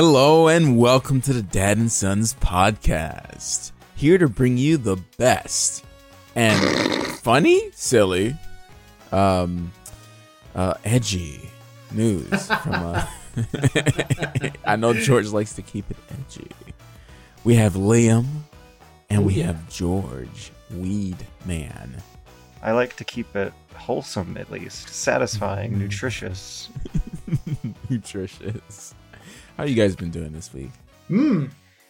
Hello and welcome to the Dad and Sons podcast. Here to bring you the best and funny, silly, um, uh, edgy news from. Uh, I know George likes to keep it edgy. We have Liam, and we have George Weed Man. I like to keep it wholesome, at least satisfying, nutritious. Nutritious. How you guys been doing this week? Hmm.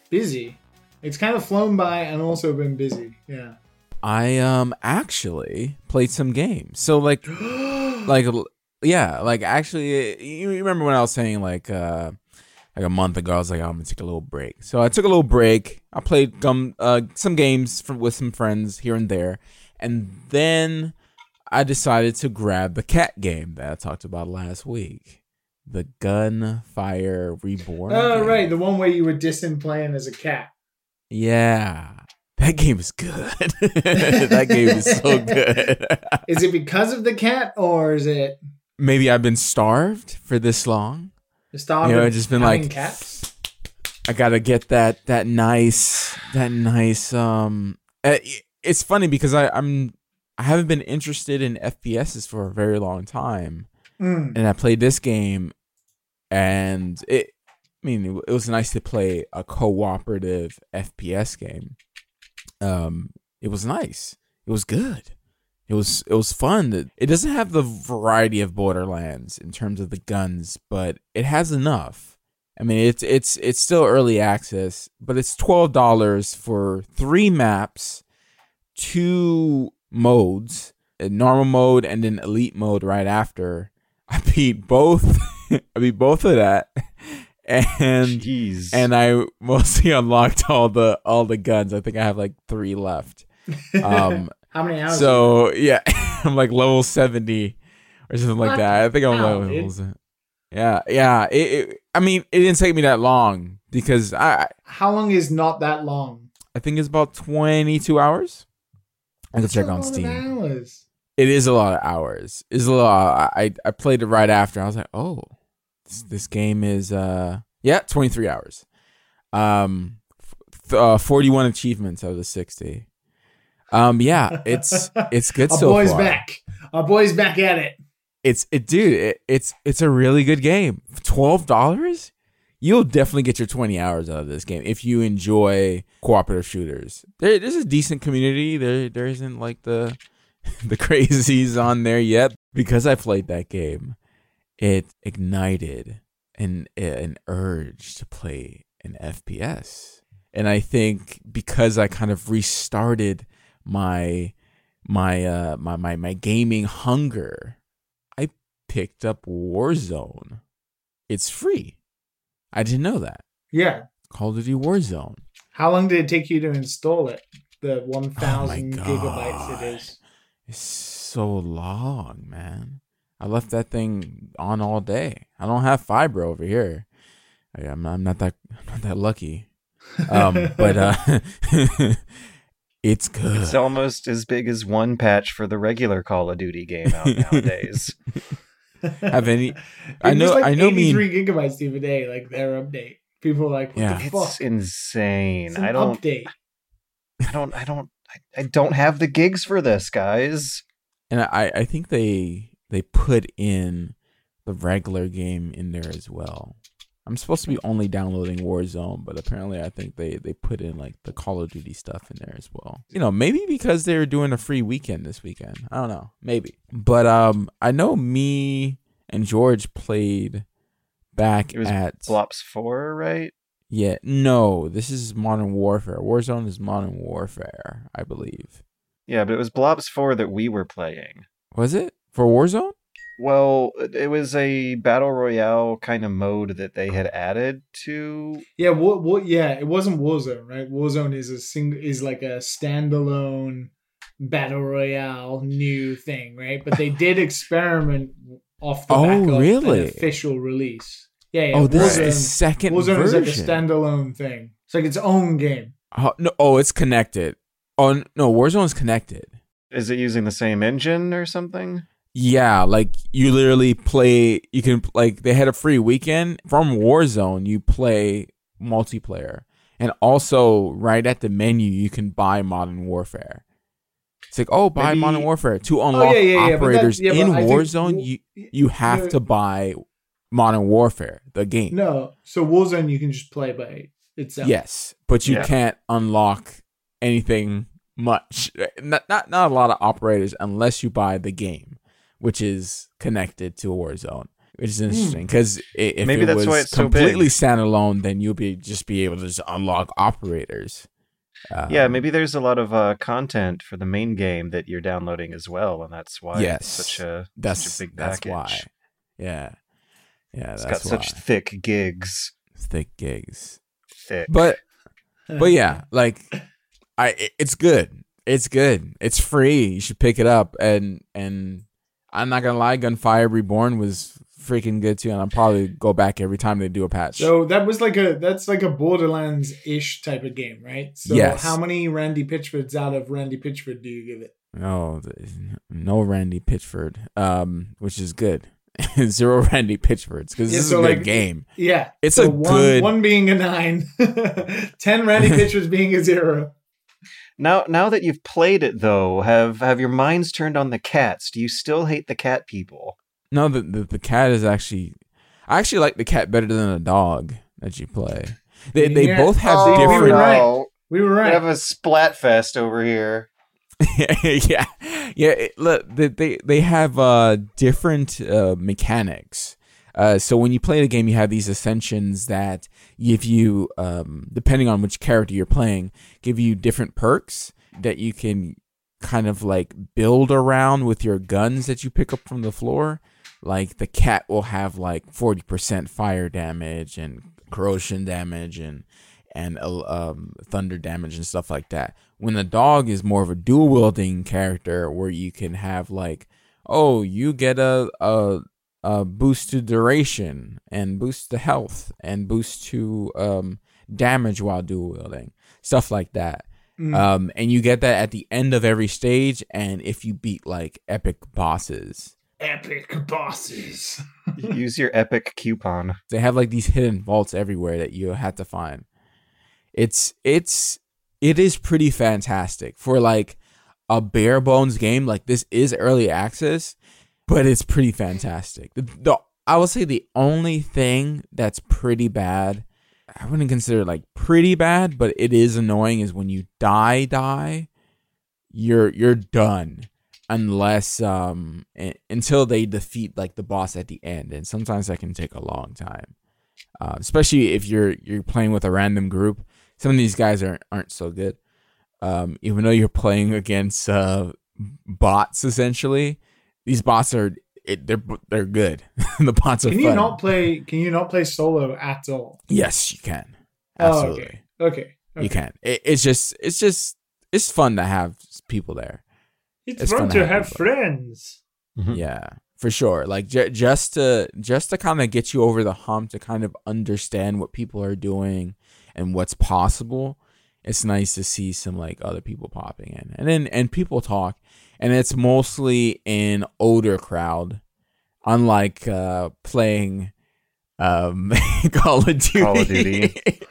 Busy. It's kind of flown by and also been busy. Yeah. I um actually played some games. So like like yeah, like actually you remember when I was saying like uh like a month ago I was like I'm going to take a little break. So I took a little break. I played gum uh some games from, with some friends here and there. And then I decided to grab the cat game that I talked about last week. The Gunfire Reborn. Oh, game. right. The one where you were dissing playing as a cat. Yeah. That game is good. that game is so good. Is it because of the cat or is it Maybe I've been starved for this long. start You know, it's just been like- cats? I gotta get that that nice that nice um. uh, It's funny because I I'm I haven't been interested in FPSs for a very long time, Mm. and I played this game, and it. I mean, it, was nice to play a cooperative FPS game. Um, it was nice. It was good. It was it was fun. It doesn't have the variety of Borderlands in terms of the guns, but it has enough. I mean, it's it's it's still early access, but it's twelve dollars for three maps, two modes, a normal mode and then elite mode right after. I beat both. I beat both of that, and Jeez. and I mostly unlocked all the all the guns. I think I have like three left. Um, How many hours? so yeah, I'm like level seventy or something like that. I think I'm How, level. dude? Yeah, yeah. It, it, I mean, it didn't take me that long because I How long is not that long? I think it's about 22 hours. I can check on Steam. hours. It is a lot of hours. It's a lot. I I played it right after. I was like, oh, this, this game is uh yeah, 23 hours. Um, f- uh, 41 achievements out of the 60. Um, yeah, it's it's good Our so boy's far. back. Our boy's back at it. It's it, dude. It, it's it's a really good game. Twelve dollars, you'll definitely get your twenty hours out of this game if you enjoy cooperative shooters. There, there's a decent community. There, there isn't like the the crazies on there yet. Because I played that game, it ignited an an urge to play an FPS, and I think because I kind of restarted my my uh my my, my gaming hunger I picked up Warzone. It's free. I didn't know that. Yeah. Call of Duty Warzone. How long did it take you to install it? The Oh 1,000 gigabytes it is. It's so long, man. I left that thing on all day. I don't have fiber over here. I, I'm, I'm not that I'm not that lucky. Um, but uh, it's good. it's almost as big as one patch for the regular Call of Duty game out nowadays. Have any? I know. like I know. Me. 83 gigabytes the other day, like their update. People were like, what Yeah. the it's insane. It's an I don't. update. I don't. I don't. I, I don't have the gigs for this, guys. and I, I think they they put in the regular game in there as well. I'm supposed to be only downloading Warzone, but apparently I think they they put in like the Call of Duty stuff in there as well. You know, maybe because they're doing a free weekend this weekend. I don't know, maybe. But um, I know me and George played back It was at Blops Four, right? yeah. No, this is Modern Warfare. Warzone is Modern Warfare, I believe. Yeah, but it was Blops Four that we were playing. Was it for Warzone? Well, it was a battle royale kind of mode that they had added to. Yeah, what what yeah, it wasn't Warzone, right? Warzone is a sing is like a standalone battle royale new thing, right? But they did experiment off the Oh, back of really? an official release. Yeah, yeah. oh, this Warzone, is the second Warzone is like a standalone thing. It's like its own game. Oh, no, oh, it's connected. Oh n- no, Warzone is connected. Is it using the same engine or something? Yeah, like you literally play. You can like they had a free weekend from Warzone. You play multiplayer, and also right at the menu you can buy Modern Warfare. It's like oh, buy Maybe- Modern Warfare to oh, unlock yeah, yeah, yeah, operators that- yeah, in I think Warzone. You you have no, to buy Modern Warfare the game. No, so Warzone you can just play by itself. Yes, but you Yeah. can't unlock anything much. Not, not not a lot of operators unless you buy the game, which is connected to Warzone, which is interesting because if Maybe it that's was why it's so completely big. standalone, then you'll be just be able to just unlock operators. yeah, Um, maybe there's a lot of uh, content for the main game that you're downloading as well, and that's why Yes. it's such a that's such a big that's package. why. Yeah, yeah, It's that's got why such thick gigs. thick gigs. Thick. But but yeah, like I it's good. It's good. It's free. You should pick it up and and I'm not gonna lie, Gunfire Reborn was freaking good too, and I'll probably go back every time they do a patch. So that was like a that's like a Borderlands ish type of game, right? So Yes. how many Randy Pitchfords out of Randy Pitchford do you give it? no, no Randy Pitchford, um, which is good. Zero Randy Pitchfords because Yeah, this is so, a good game. Yeah, It's so a one, good- one being a nine, ten Randy Pitchfords being a zero. Now, now that you've played it, though, have have your minds turned on the cats? Do you still hate the cat people? No, the, the the cat is actually. I actually like the cat better than the dog that you play. They they Yeah. both have Oh, we were different. right. We were right. We have a splat fest over here. yeah, yeah. It, look, they, they they have uh different uh, mechanics. Uh, so when you play the game, you have these ascensions that give you, um, depending on which character you're playing, give you different perks that you can kind of like build around with your guns that you pick up from the floor. Like the cat will have like forty percent fire damage and corrosion damage and and uh, um, thunder damage and stuff like that. When the dog is more of a dual wielding character, where you can have like, oh, you get a a, a boost to duration and boost to health and boost to um, damage while dual wielding, stuff like that. Mm. Um, and you get that at the end of every stage, and if you beat like epic bosses, Epic bosses. Use your epic coupon. they have like these hidden vaults everywhere that you have to find. It's it's it is pretty fantastic for like a bare bones game. Like this is early access, but it's pretty fantastic. The, the I will say the only thing that's pretty bad, I wouldn't consider like pretty bad, but it is annoying is when you die die, you're you're done unless um until they defeat like the boss at the end and sometimes that can take a long time. Uh, especially if you're you're playing with a random group. Some of these guys aren't aren't so good. Um even though you're playing against uh bots essentially these bots are it, they're they're good the bots are Can you fun. not play? Can you not play solo at all? yes you can Oh, absolutely okay. Okay. you can it, it's just it's just it's fun to have people there It's, It's fun fun to to have have friends. Mhm. Yeah, for sure. Like j- just to just to kind of get you over the hump to kind of understand what people are doing and what's possible. It's nice to see some like other people popping in, and then and people talk, and it's mostly an older crowd, unlike uh playing um Call of Duty. Call of Duty.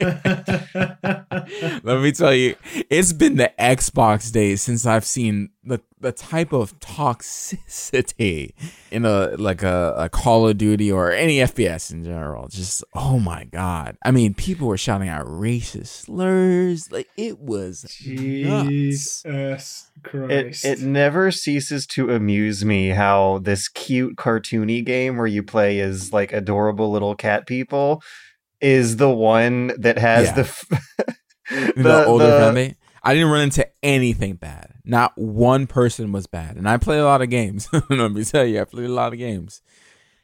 Let me tell you, it's been the Xbox days since I've seen the the type of toxicity in a like a, a Call of Duty or any FPS in general. Just oh my god! I mean, people were shouting out racist slurs. Like it was. Jesus It Christ. it never ceases to amuse me how this cute cartoony game where you play as like adorable little cat people is the one that has Yeah. the f- The, older friendly. I didn't run into anything bad. Not one person was bad, and I play a lot of games. Let me tell you, I played a lot of games,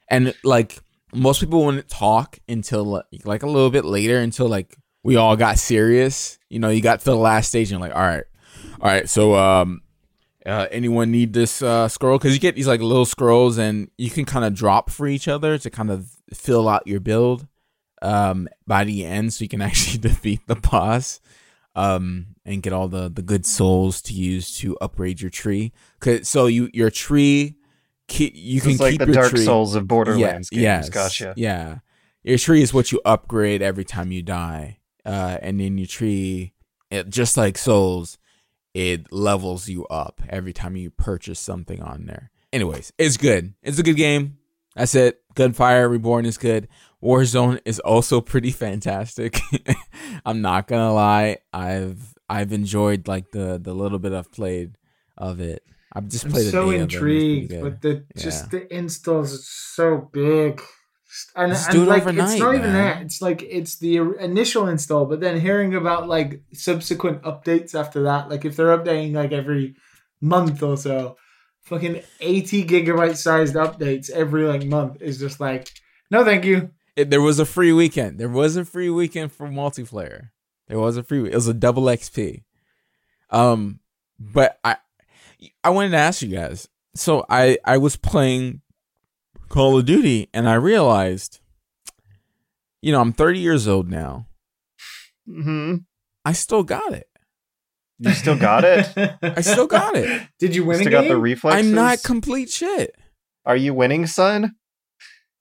and like most people wouldn't talk until like, like a little bit later, until like we all got serious. You know, you got to the last stage, and like, all right, all right. So, um, uh, anyone need this uh, scroll? Because you get these like little scrolls, and you can kind of drop for each other to kind of fill out your build um, by the end, so you can actually defeat the boss um, and get all the the good souls to use to upgrade your tree. 'Cause- so you your tree keep you can like keep the your Dark tree. Souls of Borderlands games. yes, Gotcha. Yeah, your tree is what you upgrade every time you die, uh, and then your tree, it, just like Souls, it levels you up every time you purchase something on there. Anyways, it's good. It's a good game. That's it. Gunfire Reborn is good. Warzone is also pretty fantastic. I'm not gonna lie. I've I've enjoyed like the the little bit I've played of it. I've just I'm played a so day of it. Intrigued, but the just the installs is so big. And, Just and do it like overnight, it's not even man. that. It's like it's the initial install, but then hearing about like subsequent updates after that, like if they're updating like every month or so, fucking 80 gigabyte sized updates every like month is just like no thank you. It, there was a free weekend. There was a free weekend for multiplayer. There was a free. It was a double XP. Um, but I, I wanted to ask you guys. So I I was playing Call of Duty and I realized, you know, I'm 30 years old now. hmm I still got it. You still got it? I still got it. Did you win still a got the reflexes? I'm not complete shit. Are you winning, son?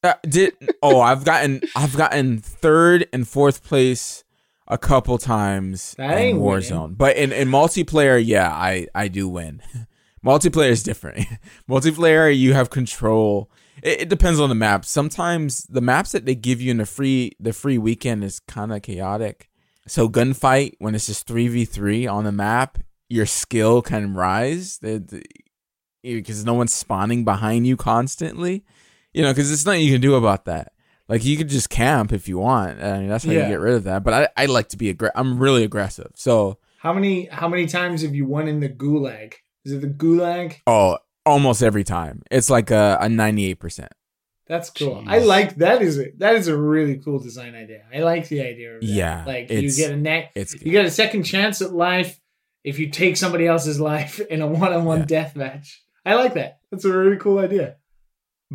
Uh, did oh I've gotten I've gotten third and fourth place a couple times That in Warzone, winning. but in, in multiplayer, yeah, I I do win. multiplayer is different. multiplayer, you have control. It, it depends on the map. Sometimes the maps that they give you in the free the free weekend is kind of chaotic. So gunfight when it's just three v three on the map, your skill can rise because no one's spawning behind you constantly. You know, because there's nothing you can do about that. Like you could just camp if you want. I mean, that's how Yeah. you get rid of that. But I, I like to be aggressive. I'm really aggressive. So How many how many times have you won in the gulag? Is it the gulag? oh, almost every time it's like a, a 98 percent. That's cool. Jeez. I like that is a, that is a really cool design idea. I like the idea. Yeah, Like you get a neck It's you get a second chance at life if you take somebody else's life in a one-on-one Yeah. death match. I like that. That's a really cool idea.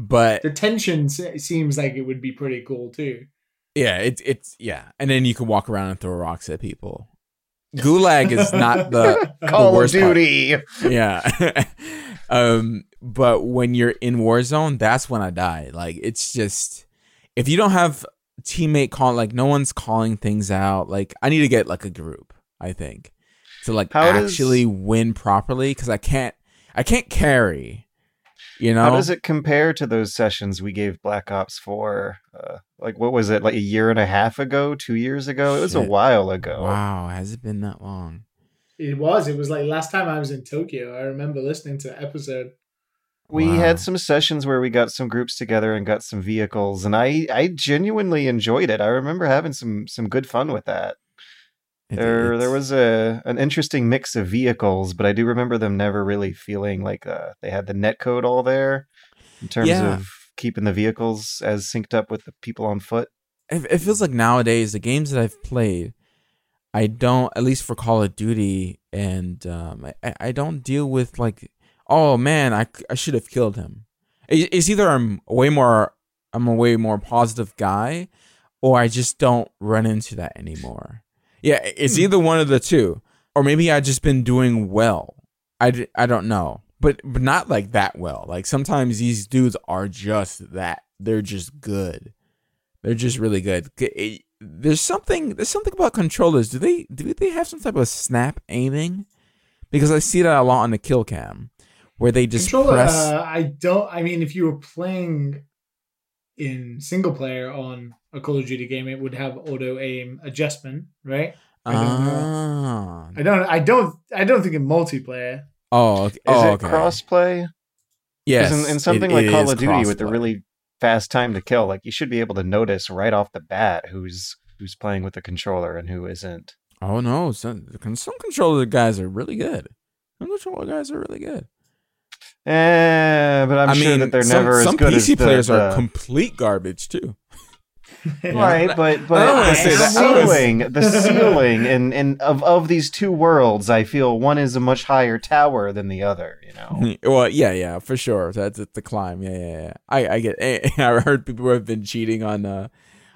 But The tension seems like it would be pretty cool too. yeah, it's it's yeah, and then you can walk around and throw rocks at people. Gulag is not the Call of worst part. Duty. yeah. um, but when you're in Warzone, that's when I die. Like it's just if you don't have teammate call like no one's calling things out. Like I need to get like a group. I think to like How does- actually win properly because I can't. I can't carry. You know. How does it compare to those sessions we gave Black Ops 4? Uh, like, what was it, like a year and a half ago, two years ago? It was a while ago. Wow, has it been that long? It was. It was like last time I was in Tokyo. I remember listening to the episode. We Wow. had some sessions where we got some groups together and got some vehicles, and I, I genuinely enjoyed it. I remember having some some good fun with that. It- There, there was a an interesting mix of vehicles, but I do remember them never really feeling like uh, they had the netcode all there in terms Yeah. of keeping the vehicles as synced up with the people on foot. it, it feels like nowadays the games that I've played, I don't at least for Call of Duty, and um, I, I don't deal with like, oh man, I, I should have killed him. It- It's either I'm way more I'm a way more positive guy, or I just don't run into that anymore. Yeah, it's Hmm. either one of the two, or maybe I just been doing well. I, d- I don't know, but but not like that well. Like sometimes these dudes are just that. They're just good. They're just really good. It- There's something. There's something about controllers. Do they do they have some type of snap aiming? Because I see that a lot on the kill cam, where they just Controller, press. uh, I don't. I mean, if you were playing in single player on a Call of Duty game, it would have auto aim adjustment, right? I don't ah. I don't. I don't. I don't think in multiplayer. Oh, okay. Is oh, it okay. crossplay? 'Cause Yes. in, in something it- like it Call of Duty with a really fast time to kill, like you should be able to notice right off the bat who's who's playing with the controller and who isn't. Oh no, some some controller guys are really good. Some controller guys are really good. Eh, but I'm I sure mean, that they're some, never some as good PC as the, players are the- complete garbage too. right. But but I don't the ceiling, the ceiling, and and of of these two worlds, I feel one is a much higher tower than the other. You know. well, yeah, yeah, for sure. That's the climb. Yeah, yeah, yeah. I, I get. I heard people who have been cheating on, uh,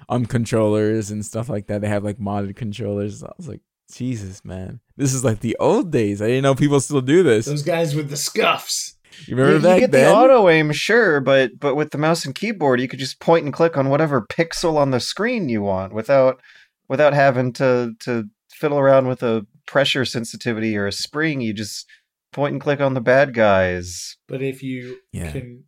on controllers and stuff like that. They have like modded controllers. I was like, Jesus, man, this is like the old days. I didn't know people still do this. Those guys with the scuffs. You remember you, back you get then? the auto aim, sure, but but with the mouse and keyboard, you could just point and click on whatever pixel on the screen you want without without having to to fiddle around with a pressure sensitivity or a spring. You just point and click on the bad guys. But if you Yeah. can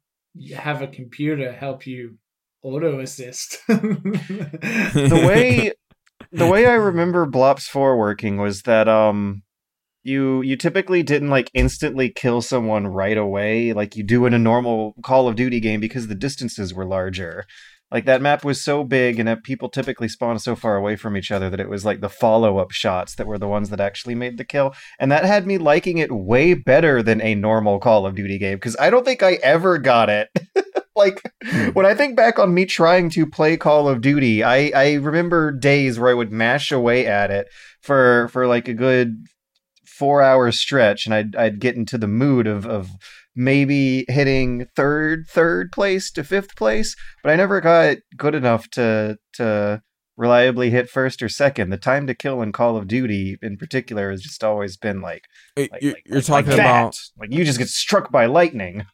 have a computer help you auto assist, the way the way I remember Blops 4 working was that um you you typically didn't like instantly kill someone right away like you do in a normal Call of Duty game because the distances were larger. Like that map was so big and that people typically spawned so far away from each other that it was like the follow-up shots that were the ones that actually made the kill. And that had me liking it way better than a normal Call of Duty game because I don't think I ever got it. like hmm. when I think back on me trying to play Call of Duty, I, I remember days where I would mash away at it for for like a good four hour stretch, and I'd I'd get into the mood of of maybe hitting third third place to fifth place, but I never got good enough to to reliably hit first or second. The time to kill in Call of Duty, in particular, has just always been like, like you're, like- you're like talking about like you just get struck by lightning.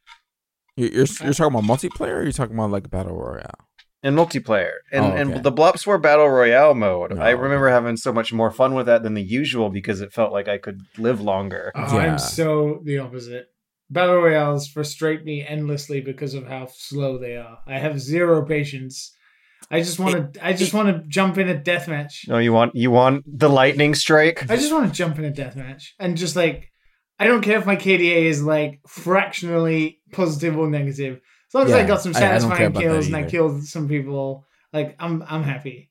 you're, you're you're talking about multiplayer. or You're talking about like battle royale. In multiplayer and Oh, okay. and the Blops Four Battle Royale mode. Oh, I remember having so much more fun with that than the usual because it felt like I could live longer. Oh, Yeah. I'm so the opposite. Battle royales frustrate me endlessly because of how slow they are. I have zero patience. I just want to. I just want to jump in a deathmatch. No, you want you want the lightning strike. I just want to jump in a deathmatch and just like. I don't care if my KDA is like fractionally positive or negative. As long as I got some I- I don't care satisfying kills and I killed some people, like I'm I'm happy.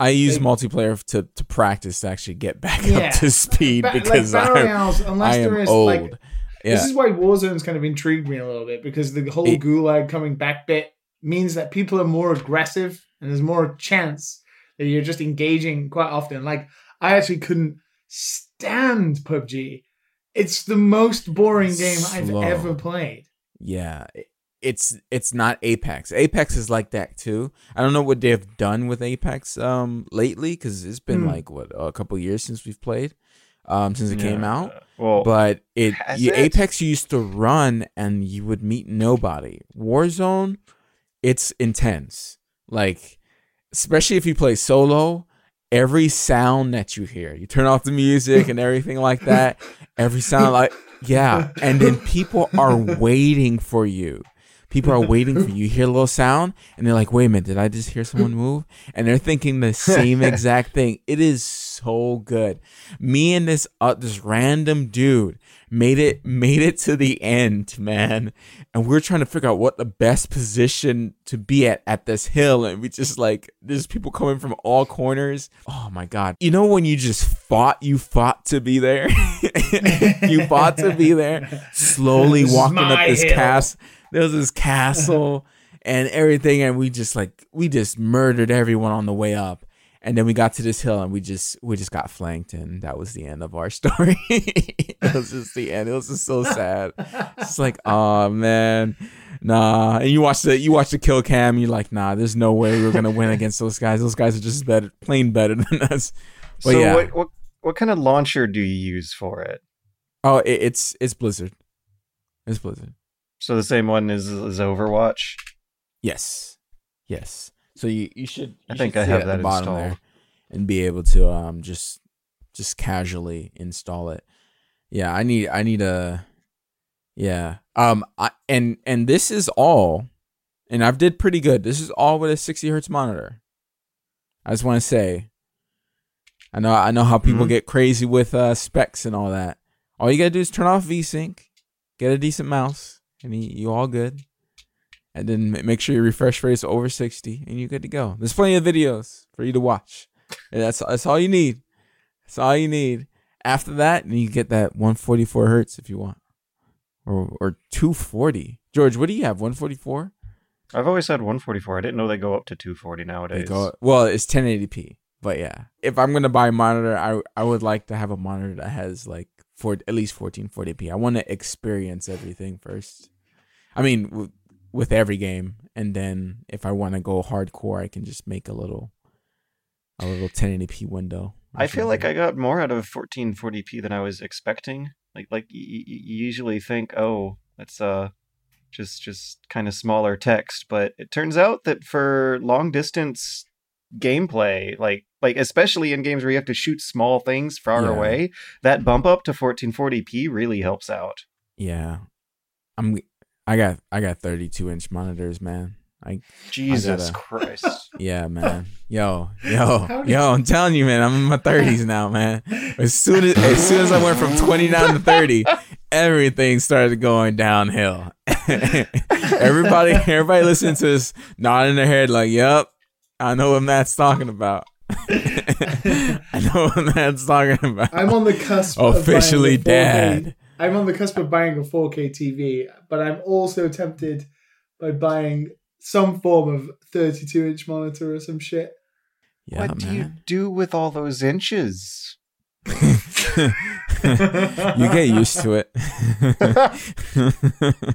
I use Like- multiplayer to to practice to actually get back Yeah. up to speed Ba- because like I'm, royales, unless I am there is old. like yeah, This is why Warzone's kind of intrigued me a little bit because the whole It- gulag coming back bit means that people are more aggressive and there's more chance that you're just engaging quite often. Like I actually couldn't stand PUBG. It's the most boring game Slow. I've ever played. yeah. It- It's it's not Apex. Apex is like that too. I don't know what they've done with Apex um lately because it's been Hmm. like what a couple years since we've played, um since it came out. Well, but it, you, it? Apex you used to run and you would meet nobody. Warzone, it's intense. Like especially if you play solo, every sound that you hear, you turn off the music and everything like that. Every sound like yeah, and then people are waiting for you. People are waiting for you. You hear a little sound, and they're like, "Wait a minute, did I just hear someone move?" And they're thinking the same exact thing. It is so good. Me and this uh, this random dude made it made it to the end, man. And we're trying to figure out what the best position to be at at this hill, and we just like there's people coming from all corners. Oh my god! You know when you just fought, you fought to be there. you fought to be there. Slowly This walking up this hill. castle. There was this castle and everything, and we just like we just murdered everyone on the way up. And then we got to this hill, and we just we just got flanked, and that was the end of our story. it was just the end. It was just so sad. It's like, oh man, nah. And you watch the you watch the kill cam, you're like, nah, there's no way we're gonna win against those guys. Those guys are just better, plain better than us. But so yeah, what, what what kind of launcher do you use for it? oh, it, it's it's Blizzard. It's Blizzard. So the same one is as Overwatch. Yes, yes. So you you should. I think should I have at that the bottom installed. there and be able to um just just casually install it. Yeah, I need I need a yeah. Um I and and this is all and I've did pretty good. This is all with a 60 hertz monitor. I just want to say I know I know how people Mhm. get crazy with uh specs and all that. All you got to do is turn off VSync, get a decent mouse, and you, you all good. And then make sure your refresh rate is over 60 and you're good to go. There's plenty of videos for you to watch. And that's that's all you need. That's all you need. After that, and you get that 144 hertz if you want, or or 240. George, what do you have? 144? I've always had 144. I didn't know they go up to 240 They nowadays. go, well, it's 1080p, but yeah. If I'm gonna buy a monitor, I I would like to have a monitor that has like for at least 1440p. I want to experience everything first. I mean, w- with every game, and then if I want to go hardcore, I can just make a little a little 1080p window. I feel like I got more out of 1440p than I was expecting. Like like y- y- you usually think, oh, That's uh just just kind of smaller text, but it turns out that for long distance gameplay, like like especially in games where you have to shoot small things far Yeah. away, that bump up to 1440p really helps out. Yeah, I'm. I got I got 32 inch monitors, man. I Jesus gotta- Christ. yeah, man. Yo, yo, yo. I'm telling you, man. I'm in my 30s now, man. As soon as as soon as I went from 29 to 30, everything started going downhill. everybody, everybody listening to this, nodding their head like, "Yep, I know what Matt's talking about." I know what Matt's talking about. I'm on the cusp. of Officially a 4K dad. I'm on the cusp of buying a 4K TV, but I'm also tempted by buying some form of 32 inch monitor or some shit. Yeah, what do you do with all those inches? you get used to it.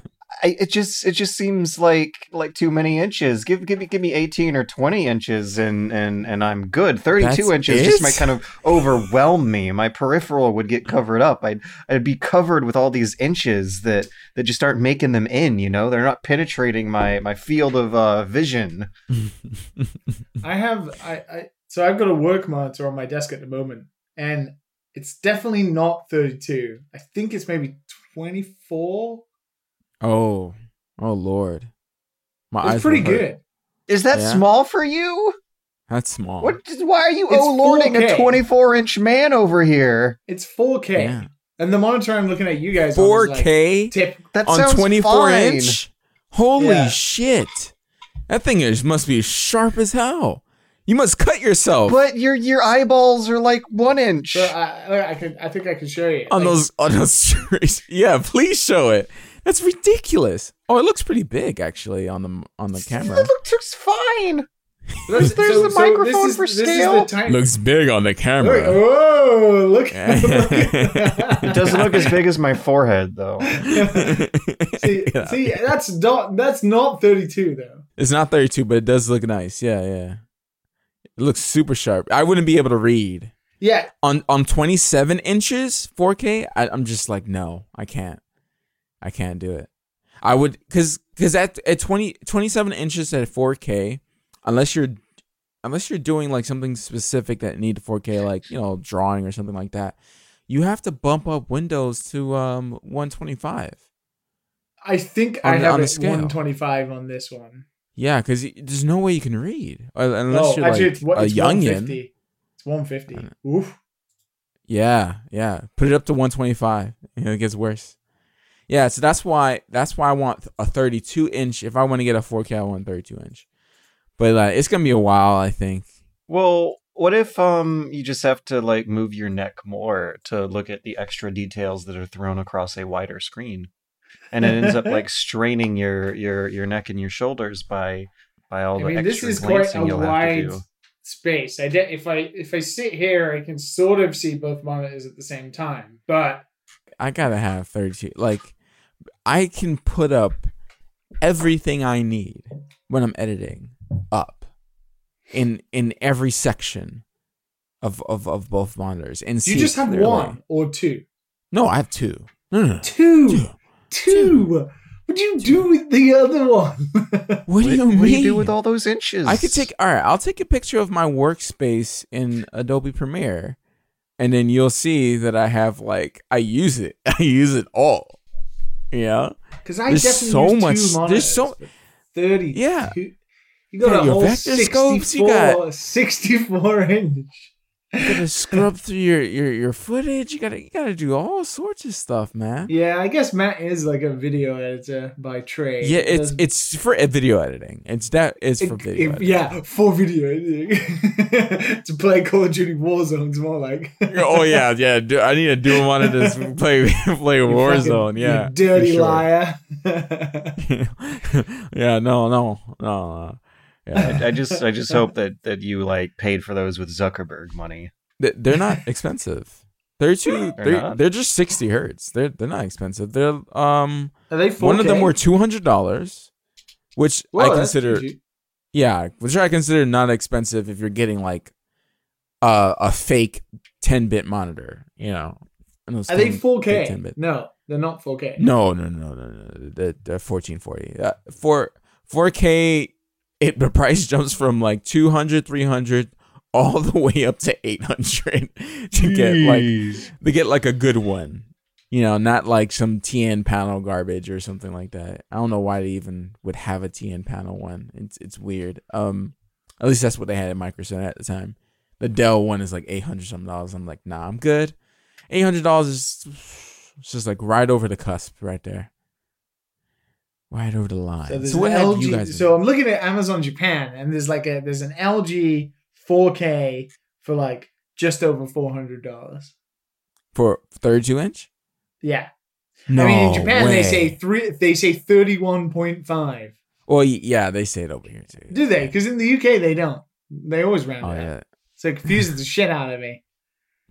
I, it just it just seems like like too many inches. Give give me give me eighteen or twenty inches and and and I'm good. Thirty two That's inches just might kind of overwhelm me. My peripheral would get covered up. I'd I'd be covered with all these inches that that just aren't making them in. You know, they're not penetrating my my field of uh, vision. I have I, I so I've got a work monitor on my desk at the moment, and it's definitely not 32. I think it's maybe 24. Oh, oh Lord, my eyes It's pretty good. Is that Yeah. small for you? That's small. What? Why are you oh lording a twenty four inch man over here? It's 4K, Yeah. and the monitor I'm looking at you guys on is, like, 4K tip. That on 24 fine. inch. Holy Yeah. shit! That thing is must be sharp as hell. You must cut yourself But your your eyeballs are like one inch. So I, I can I think I can show you on Like, those on those. yeah, please show it. That's ridiculous. Oh, it looks pretty big actually on the on the camera. That looks fine. There's, there's the microphone for scale. time. Looks big on the Look, camera. oh, look! It doesn't look as big as my forehead though. see, Yeah. see, that's not that's not 32 though. It's not 32, but it does look nice. Yeah, yeah. It looks super sharp. I wouldn't be able to read Yeah, on on 27 inches 4K. I, I'm just like, no, I can't. I can't do it. I would because because at at 20 27 inches at 4K, unless you're unless you're doing like something specific that need 4K, like you know drawing or something like that, you have to bump up Windows to um 125. I think On I have on the it scale. 125 on this one. Yeah, because there's no way you can read uh, unless No, you're actually, like it's, what- a it's youngin. 150. It's 150. Oof. Yeah, yeah. Put it up to 125. You know, it gets worse. Yeah, so that's why that's why I want a 32 inch. If I want to get a 4K, I want 32 inch. But uh, it's gonna be a while, I think. Well, what if um you just have to like move your neck more to look at the extra details that are thrown across a wider screen, and it ends up like straining your your your neck and your shoulders by by all I the mean, this extra is quite a you'll have to wide do. space. I de- if I if I sit here, I can sort of see both monitors at the same time. But I gotta have 32. Like, I can put up everything I need when I'm editing up in in every section of of, of both monitors. And you just have clearly. one or two? No, I have two. No, no, no. Two. Two. Two. What do you do with the other one? What do you mean? What do you do with all those inches? I could take all right. I'll take a picture of my workspace in Adobe Premiere, and then you'll see that I have like I use it. I use it all. Yeah, Because I There's definitely so use much- Two there's monitors, so- but Thirty. Yeah. You got Yeah, a whole 64, scopes, you got- 64 inch. You gotta scrub through your, your your footage. You gotta you gotta do all sorts of stuff, man. Yeah, I guess Matt is like a video editor by trade. Yeah, it's it's for video editing. It's that is for it- video. it- editing. yeah, for video editing. to play Call of Duty Warzone's more like. oh yeah, yeah. Do, I need a dual monitor to play play You Warzone. fucking- Yeah, you dirty sure. liar. yeah, no, no, no. Yeah. I, I just I just hope that that you like paid for those with Zuckerberg money. They- They're not expensive. They're two. They're They're, they're just sixty hertz. They're they're not expensive. They're um Are they 4K? one of them were two hundred dollars, which Whoa, I consider yeah, which I consider not expensive if you're getting like uh, a fake ten bit monitor. You know, And those Are they things- 4K? 10-bit. No. They're not 4K. No, no, no, no, no. The the fourteen forty. Uh, for four K, it the price jumps from like 200, 300 all the way up to eight hundred to get like they get like a good one. You know, not like some TN panel garbage or something like that. I don't know why they even would have a TN panel one. It's it's weird. Um, at least that's what they had at Microsoft at the time. The Dell one is like eight hundred something dollars. I'm like, nah, I'm good. Eight hundred dollars is just like right over the cusp, right there, right over the line. So So, what an have LG. you guys? so I'm looking at Amazon Japan, and there's like a there's an LG 4K for like just over four hundred dollars. for thirty-two inch? Yeah, No I mean in Japan they say three. They say thirty one point five. Well, yeah, they say it over here too. Do they? Because in the UK they don't. They always round Oh it up. yeah. So it confuses the shit out of me.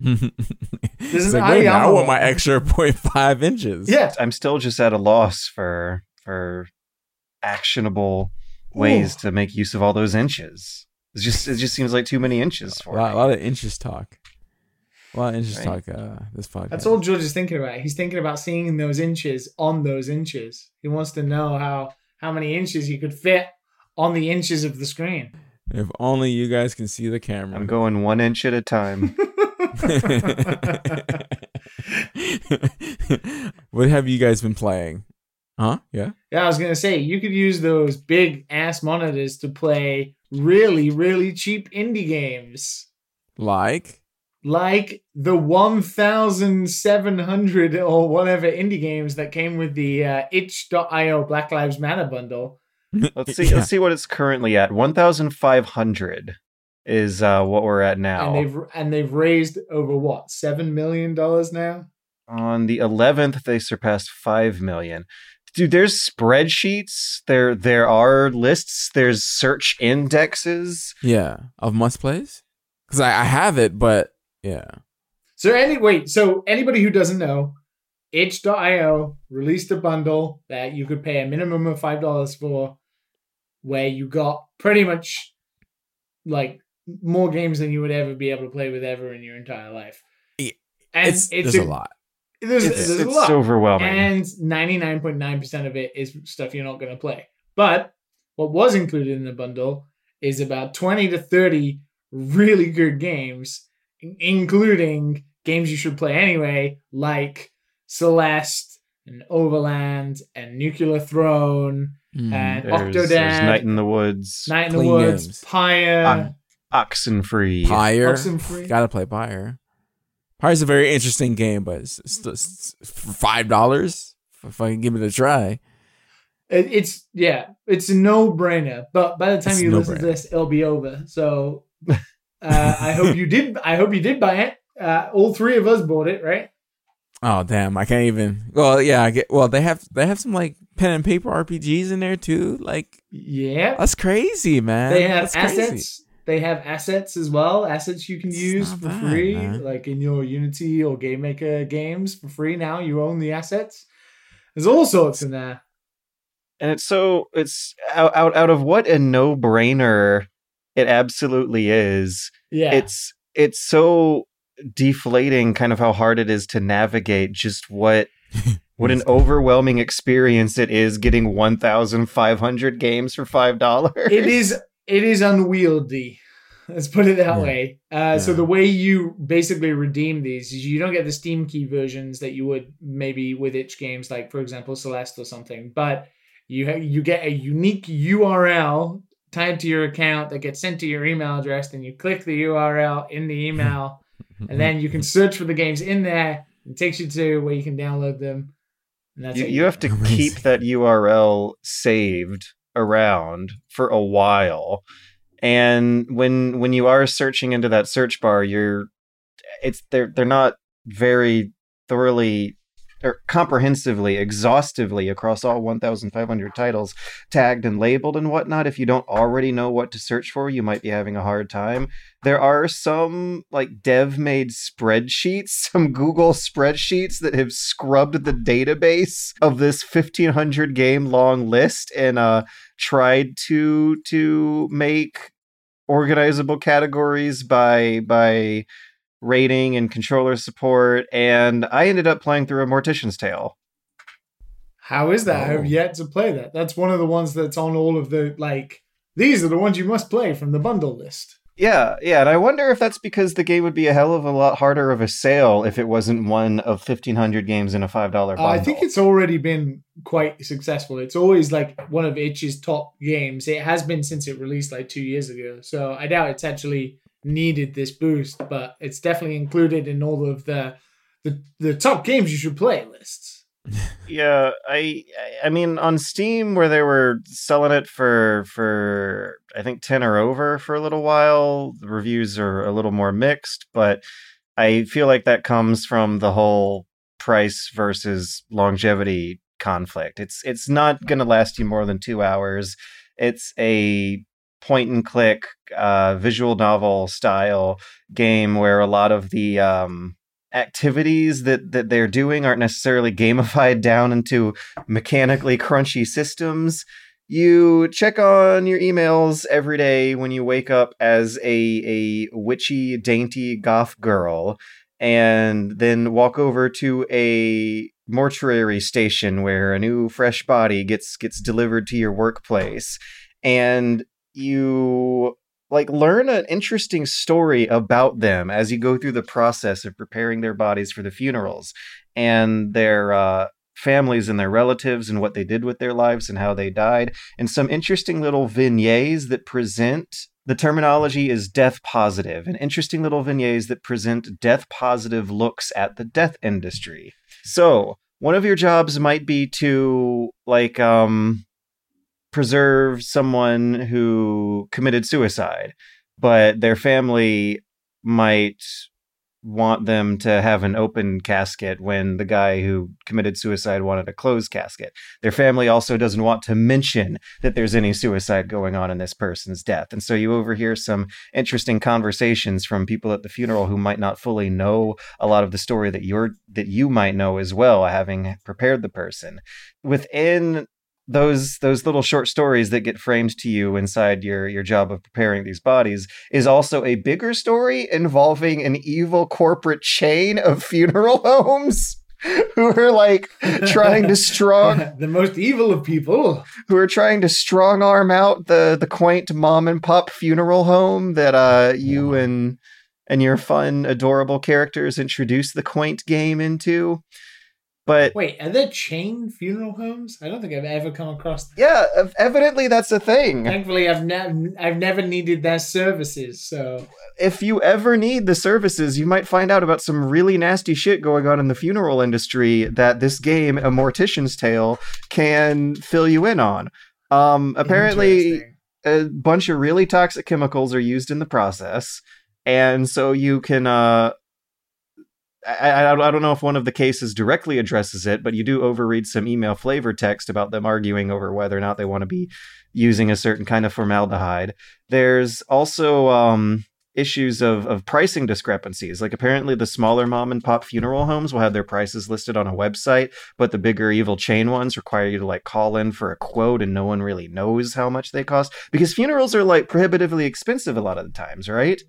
it's an like, wait a minute, I want my extra 0.5 inches. Yeah, I'm still just at a loss for for actionable ways to make use of all those inches. It just it just seems like too many inches a for lot, a lot of inches talk. A lot of inches Right. talk. Uh, this podcast. that's all George is thinking about. He's thinking about seeing those inches on those inches. He wants to know how how many inches he could fit on the inches of the screen. If only you guys can see the camera. I'm going one inch at a time. what have you guys been playing? Huh? Yeah. Yeah, I was gonna say you could use those big ass monitors to play really, really cheap indie games. Like. Like the 1,700 or whatever indie games that came with the uh, itch.io Black Lives Matter bundle. Let's see Yeah. let's see what it's currently at. 1500 is uh what we're at now. And they've and they've raised over what, seven million dollars now? On the 11th they surpassed 5 million. Dude, there's spreadsheets, there there are lists, there's search indexes. Yeah. Of must plays? Because I, I have it, but yeah. So any wait, so anybody who doesn't know, itch.io released a bundle that you could pay a minimum of five dollars for, where you got pretty much like more games than you would ever be able to play with ever in your entire life. Yeah, And It's, it's, there's a, lot. There's, It's, there's a it's lot. overwhelming. And 99.9% of it is stuff you're not going to play. But what was included in the bundle is about 20 to 30 really good games, including games you should play anyway, like Celeste and Overland and Nuclear Throne Mm. and there's, Octodad, there's Night in the Woods, Night in the Woods, games. Pyre. Oxenfree. Pyre. Oxenfree. Gotta play Pyre. Pyre's a very interesting game, but it's, it's, it's five dollars. If I can give it a try, It- It's yeah, it's a no brainer. But by the time It's you a listen to this, it'll be over. So uh, I hope you did. I hope you did buy it. Uh, all three of us bought it, right? oh damn, I can't even. Well, yeah, I get. Well, they have they have some like pen and paper RPGs in there too. Like Yeah, that's crazy, man. they have That's crazy. Assets. They have assets as well. Assets you can It's use for bad, free, man. like in your Unity or Game Maker games for free. Now you own the assets. There's all sorts in there. and it's so it's out out, out of what a no brainer it absolutely is. Yeah, It's it's so deflating, kind of how hard it is to navigate just what what an overwhelming experience it is getting one thousand five hundred games for five dollars. it is it is unwieldy let's put it that Yeah. way uh, so the way you basically redeem these is you don't get the steam key versions that you would maybe with itch games like for example celeste or something but you ha- you get a unique url tied to your account that gets sent to your email address and you click the url in the email and then you can search for the games in there it takes you to where you can download them and that's you, it. you have to Amazing. keep that URL saved around for a while. And when when you are searching into that search bar, you're it's they're they're not very thoroughly or comprehensively, exhaustively across all 1,500 titles tagged and labeled and whatnot. If you don't already know what to search for, you might be having a hard time. There are some like dev made spreadsheets, some Google spreadsheets that have scrubbed the database of this 1500 game long list and uh, tried to to make organizable categories by by rating and controller support and I ended up playing through a Mortician's Tale How is that? I Oh. have yet to play that. That's one of the ones that's on all of the like. These are the ones you must play from the bundle list. Yeah, yeah, and I wonder if that's because the game would be a hell of a lot harder of a sale if it wasn't one of fifteen hundred games in a five dollar Uh. I think it's already been quite successful. It's always like one of itch's top games. It has been since it released like two years ago. So I doubt it's actually needed this boost, but it's definitely included in all of the the, the top games you should play lists. Yeah, I I mean on Steam where they were selling it for for I think 10 or over for a little while, the reviews are a little more mixed, but I feel like that comes from the whole price versus longevity conflict. It's it's not going to last you more than 2 hours. It's a point and click uh visual novel style game where a lot of the um activities that that they're doing aren't necessarily gamified down into mechanically crunchy systems. You check on your emails every day when you wake up as a a witchy dainty goth girl and then walk over to a mortuary station where a new fresh body gets gets delivered to your workplace and you like learn an interesting story about them as you go through the process of preparing their bodies for the funerals and their uh, families and their relatives and what they did with their lives and how they died and some interesting little vignettes that present the terminology is death positive and interesting little vignettes that present death positive looks at the death industry. So one of your jobs might be to like um preserve someone who committed suicide, but their family might want them to have an open casket when the guy who committed suicide wanted a closed casket. Their family also doesn't want to mention that there's any suicide going on in this person's death. And so you overhear some interesting conversations from people at the funeral who might not fully know a lot of the story that you're that you might know as well having prepared the person. Within those those little short stories that get framed to you inside your your job of preparing these bodies is also a bigger story involving an evil corporate chain of funeral homes who are like trying to strong the most evil of people. who are trying to strong arm out the the quaint mom and pop funeral home that uh you and and your fun adorable characters introduce the quaint game into but Wait, are there chain funeral homes? I don't think I've ever come across that. yeah evidently that's a thing Thankfully, I've never I've never needed their services. So if you ever need the services, you might find out about some really nasty shit going on in the funeral industry that this game, A Mortician's Tale, can fill you in on. Um, apparently, a bunch of really toxic chemicals are used in the process, and so you can. Uh, I, I, I don't know if one of the cases directly addresses it, but you do overread some email flavor text about them arguing over whether or not they want to be using a certain kind of formaldehyde. There's also um, issues of, of pricing discrepancies. Like apparently the smaller mom and pop funeral homes will have their prices listed on a website, but the bigger evil chain ones require you to like call in for a quote and no one really knows how much they cost because funerals are like prohibitively expensive a lot of the times, right?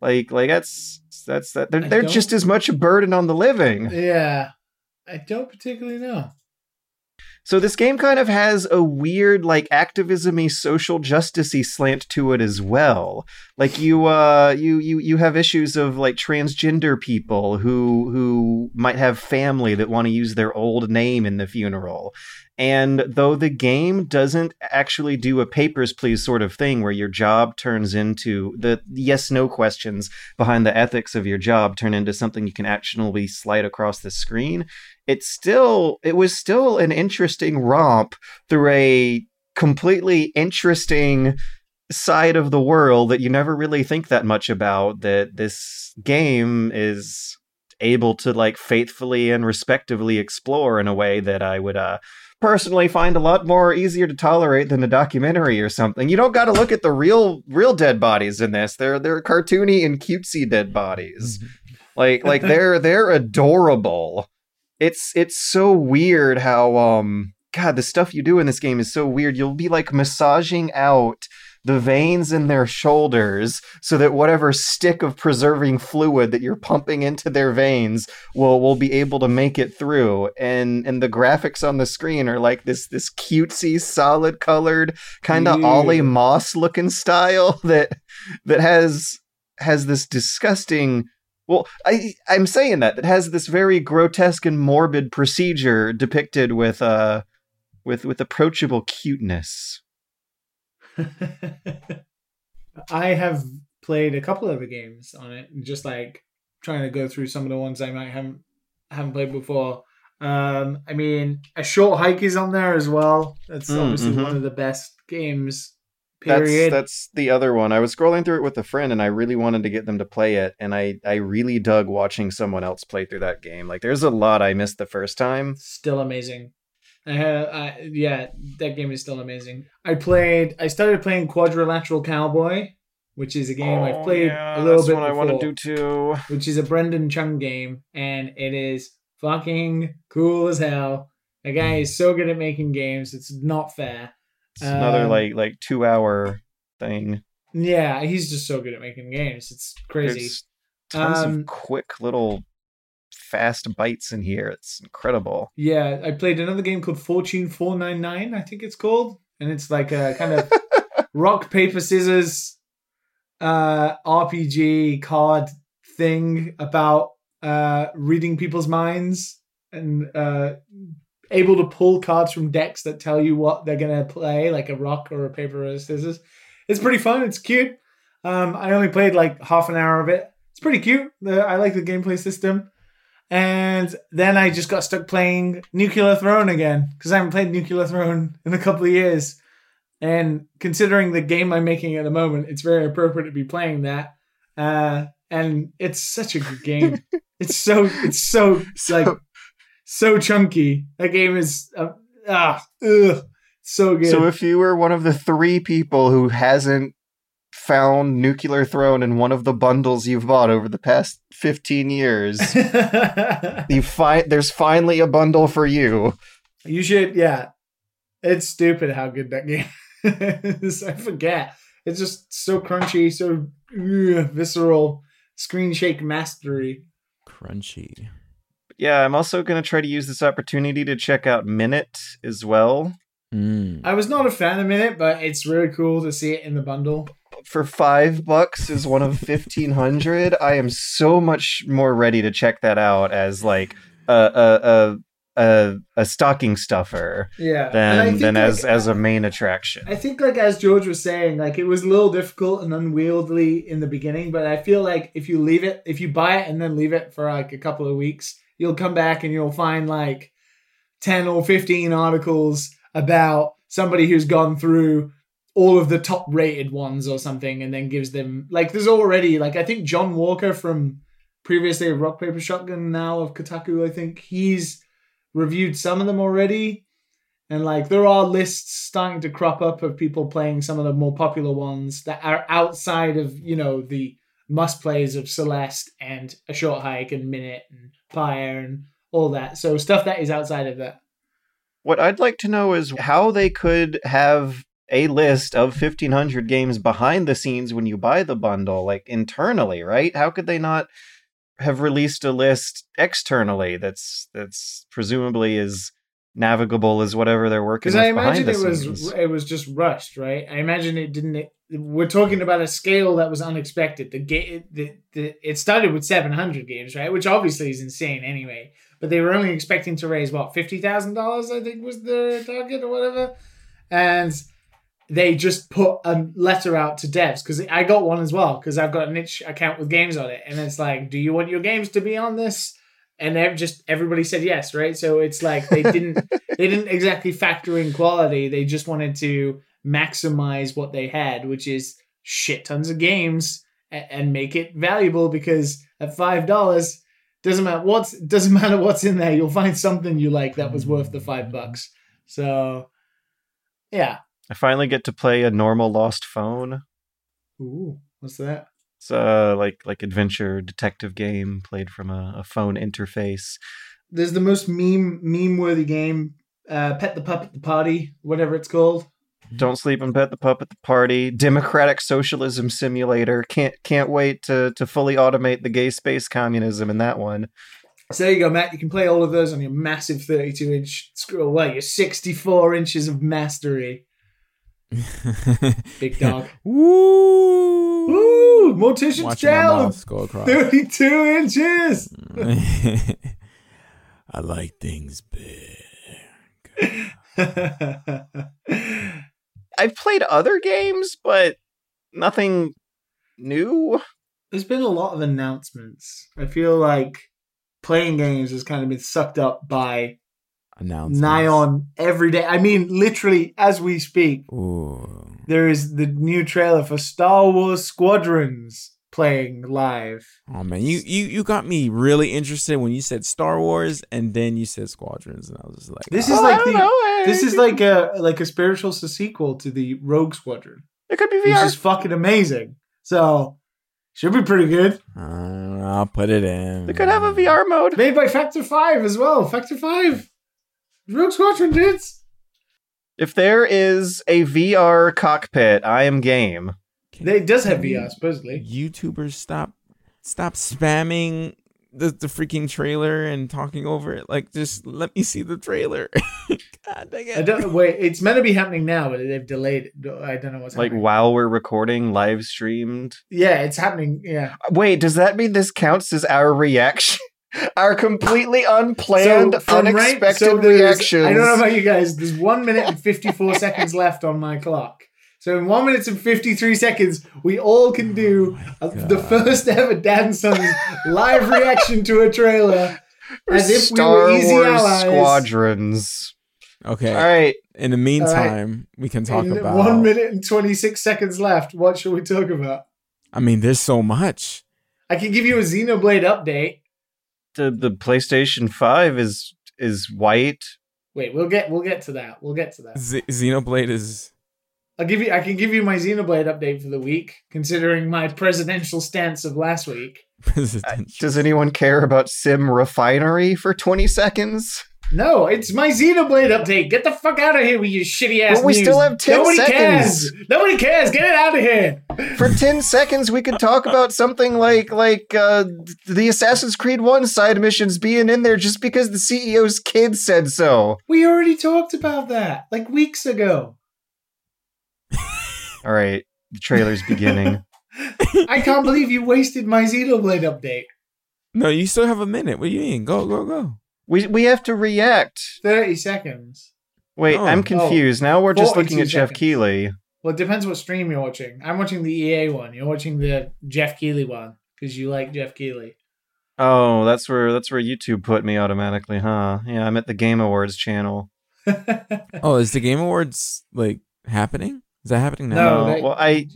Like like that's that's that they're, I they're don't- just as much a burden on the living. Yeah, I don't particularly know. So this game kind of has a weird, like activism-y, social justice-y slant to it as well. Like you, uh, you, you, you have issues of like transgender people who who might have family that want to use their old name in the funeral. And though the game doesn't actually do a papers please sort of thing where your job turns into the yes no questions behind the ethics of your job turn into something you can actionably slide across the screen, it's still it was still an interesting romp through a completely interesting side of the world that you never really think that much about that this game is able to like faithfully and respectively explore in a way that I would uh personally find a lot more easier to tolerate than a documentary or something. You don't got to look at the real real dead bodies in this. They're they're cartoony and cutesy dead bodies. Like like they're they're adorable. It's it's so weird how um God, the stuff you do in this game is so weird. You'll be like massaging out the veins in their shoulders so that whatever stick of preserving fluid that you're pumping into their veins will will be able to make it through. And and the graphics on the screen are like this this cutesy solid colored kind of Olly Moss looking style that that has has this disgusting well i i'm saying that that has this very grotesque and morbid procedure depicted with uh with with approachable cuteness I have played a couple of the games on it, just like trying to go through some of the ones I might haven't haven't played before. Um, I mean, a short hike is on there as well. That's Mm, obviously mhm. one of the best games. that's Period. that's the other one i was scrolling through it with a friend and i really wanted to get them to play it and i i really dug watching someone else play through that game like there's a lot i missed the first time still amazing. I have, I, yeah, that game is still amazing. I played, I started playing Quadrilateral Cowboy, which is a game I've played a little bit Oh, before, i want to do too which is a Brendon Chung game, and it is fucking cool as hell. The guy is so good at making games; it's not fair. it's another Um, like like two hour thing Yeah, he's just so good at making games; it's crazy. There's tons Um, of quick little fast bites in here. It's incredible. Yeah, I played another game called Fortune 499, I think it's called. And it's like a kind of rock, paper, scissors uh, RPG card thing about uh, reading people's minds and uh, able to pull cards from decks that tell you what they're going to play, like a rock or a paper or a scissors. It's pretty fun. It's cute. Um, I only played like half an hour of it. It's pretty cute. The, I like the gameplay system. And then I just got stuck playing Nuclear Throne again because I haven't played Nuclear Throne in a couple of years. And considering the game I'm making at the moment, it's very appropriate to be playing that. Uh, and it's such a good game. it's so it's so, like so chunky. That game is uh, ah ugh, so good. So if you were one of the three people who hasn't found Nuclear Throne in one of the bundles you've bought over the past 15 years, you find there's finally a bundle for you. You should, yeah. It's stupid how good that game is. I forget. It's just so crunchy, so ugh, visceral, screen shake mastery. Crunchy. Yeah, I'm also going to try to use this opportunity to check out Minit as well. Mm. I was not a fan of Minit, but it's really cool to see it in the bundle. For five bucks is one of 1500. I am so much more ready to check that out as like a a a a, a stocking stuffer Yeah, than than as as a main attraction. I think, like as George was saying, like it was a little difficult and unwieldy in the beginning, but I feel like if you leave it, if you buy it and then leave it for like a couple of weeks, you'll come back and you'll find like ten or fifteen articles about somebody who's gone through all of the top rated ones or something, and then gives them like there's already like I think John Walker from previously Rock Paper Shotgun, now of Kotaku, I think he's reviewed some of them already. And like there are lists starting to crop up of people playing some of the more popular ones that are outside of, you know, the must plays of Celeste and A Short Hike and Minit and Fire and all that. So stuff that is outside of that. What I'd like to know is how they could have a list of 1500 games behind the scenes when you buy the bundle, like internally, right? How could they not have released a list externally that's that's presumably as navigable as whatever they're working Because I behind imagine the it scenes? was it was just rushed, right? I imagine it didn't. It, we're talking about a scale that was unexpected. The game, the, the, it started with seven hundred games, right? Which obviously is insane anyway. But they were only expecting to raise what fifty thousand dollars, I think was the target or whatever, and they just put a letter out to devs because I got one as well because I've got an itch account with games on it, and it's like, do you want your games to be on this? And they just everybody said yes, right? So it's like they didn't they didn't exactly factor in quality. They just wanted to maximize what they had, which is shit tons of games and make it valuable because at five dollars doesn't matter what's doesn't matter what's in there. You'll find something you like that was worth the five bucks. So yeah. I finally get to play a normal Lost Phone. Ooh, what's that? It's a like like adventure detective game played from a, a phone interface. There's the most meme meme worthy game, uh, Pet the Pup at the Party, whatever it's called. Don't sleep and pet the pup at the party. Democratic Socialism Simulator. Can't can't wait to to fully automate the gay space communism in that one. So there you go, Matt. You can play all of those on your massive 32 inch scroll. Well, your 64 inches of mastery, big dog. Woo! Woo! Mortician's Watching my Challenge! go across. 32 inches! I like things big. I've played other games, but nothing new. There's been a lot of announcements. I feel like playing games has kind of been sucked up by Announcements. nigh on every day. I mean, literally, as we speak, Ooh. there is the new trailer for Star Wars Squadrons playing live. Oh man, you, you you got me really interested when you said Star Wars and then you said Squadrons, and I was just like, This oh, is like the- know, eh, This is like a like a spiritual sequel to the Rogue Squadron, it could be VR. which is fucking amazing. So should be pretty good. uh, I'll put it in. They could have a VR mode. Made by Factor Five as well. Factor Five, Rogue Squadron dudes. If there is a VR cockpit, I am game. It does have VR supposedly. YouTubers stop stop spamming the, the freaking trailer and talking over it. Like, just let me see the trailer. God dang it. I don't know. wait. It's meant to be happening now, but they've delayed it. I don't know what's happening. Like happening. while we're recording, live streamed. Yeah, it's happening. Yeah. Wait, does that mean this counts as our reaction? Our completely unplanned, from right- unexpected so there's- reactions. I don't know about you guys. There's one minute and 54 seconds left on my clock. So in one minute and 53 seconds, we all can do uh, the first ever Dad and Sons live reaction to a trailer as if we Star were easy Wars allies. squadrons. Okay. All right, In the meantime, we can talk In about. one minute and 26 seconds left. What should we talk about? I mean, there's so much. I can give you a Xenoblade update. The the PlayStation Five is is white. Wait, we'll get we'll get to that. We'll get to that. Z- Xenoblade is. I'll give you I can give you my Xenoblade update for the week, considering my presidential stance of last week. presidential. Does anyone care about Sim Refinery for twenty seconds? No, it's my Xenoblade update. Get the fuck out of here with your shitty ass. But we news. still have 10 Nobody seconds. cares. Nobody cares. Get it out of here. For ten seconds, we could talk about something like like uh, the Assassin's Creed One side missions being in there just because the CEO's kid said so. We already talked about that like weeks ago. All right, the trailer's beginning. I can't believe you wasted my Xenoblade update. No, you still have a minute. What do you mean? Go, go, go. we we have to react. Thirty seconds. Wait, Oh. I'm confused. now we're just looking at Geoff seconds. Keighley. Well, it depends what stream you're watching. I'm watching the EA one. You're watching the Geoff Keighley one because you like Geoff Keighley. Oh, that's where that's where YouTube put me automatically, huh? Yeah, I'm at the Game Awards channel. Oh, is the Game Awards like happening? Is that happening now? No, No, they- well, I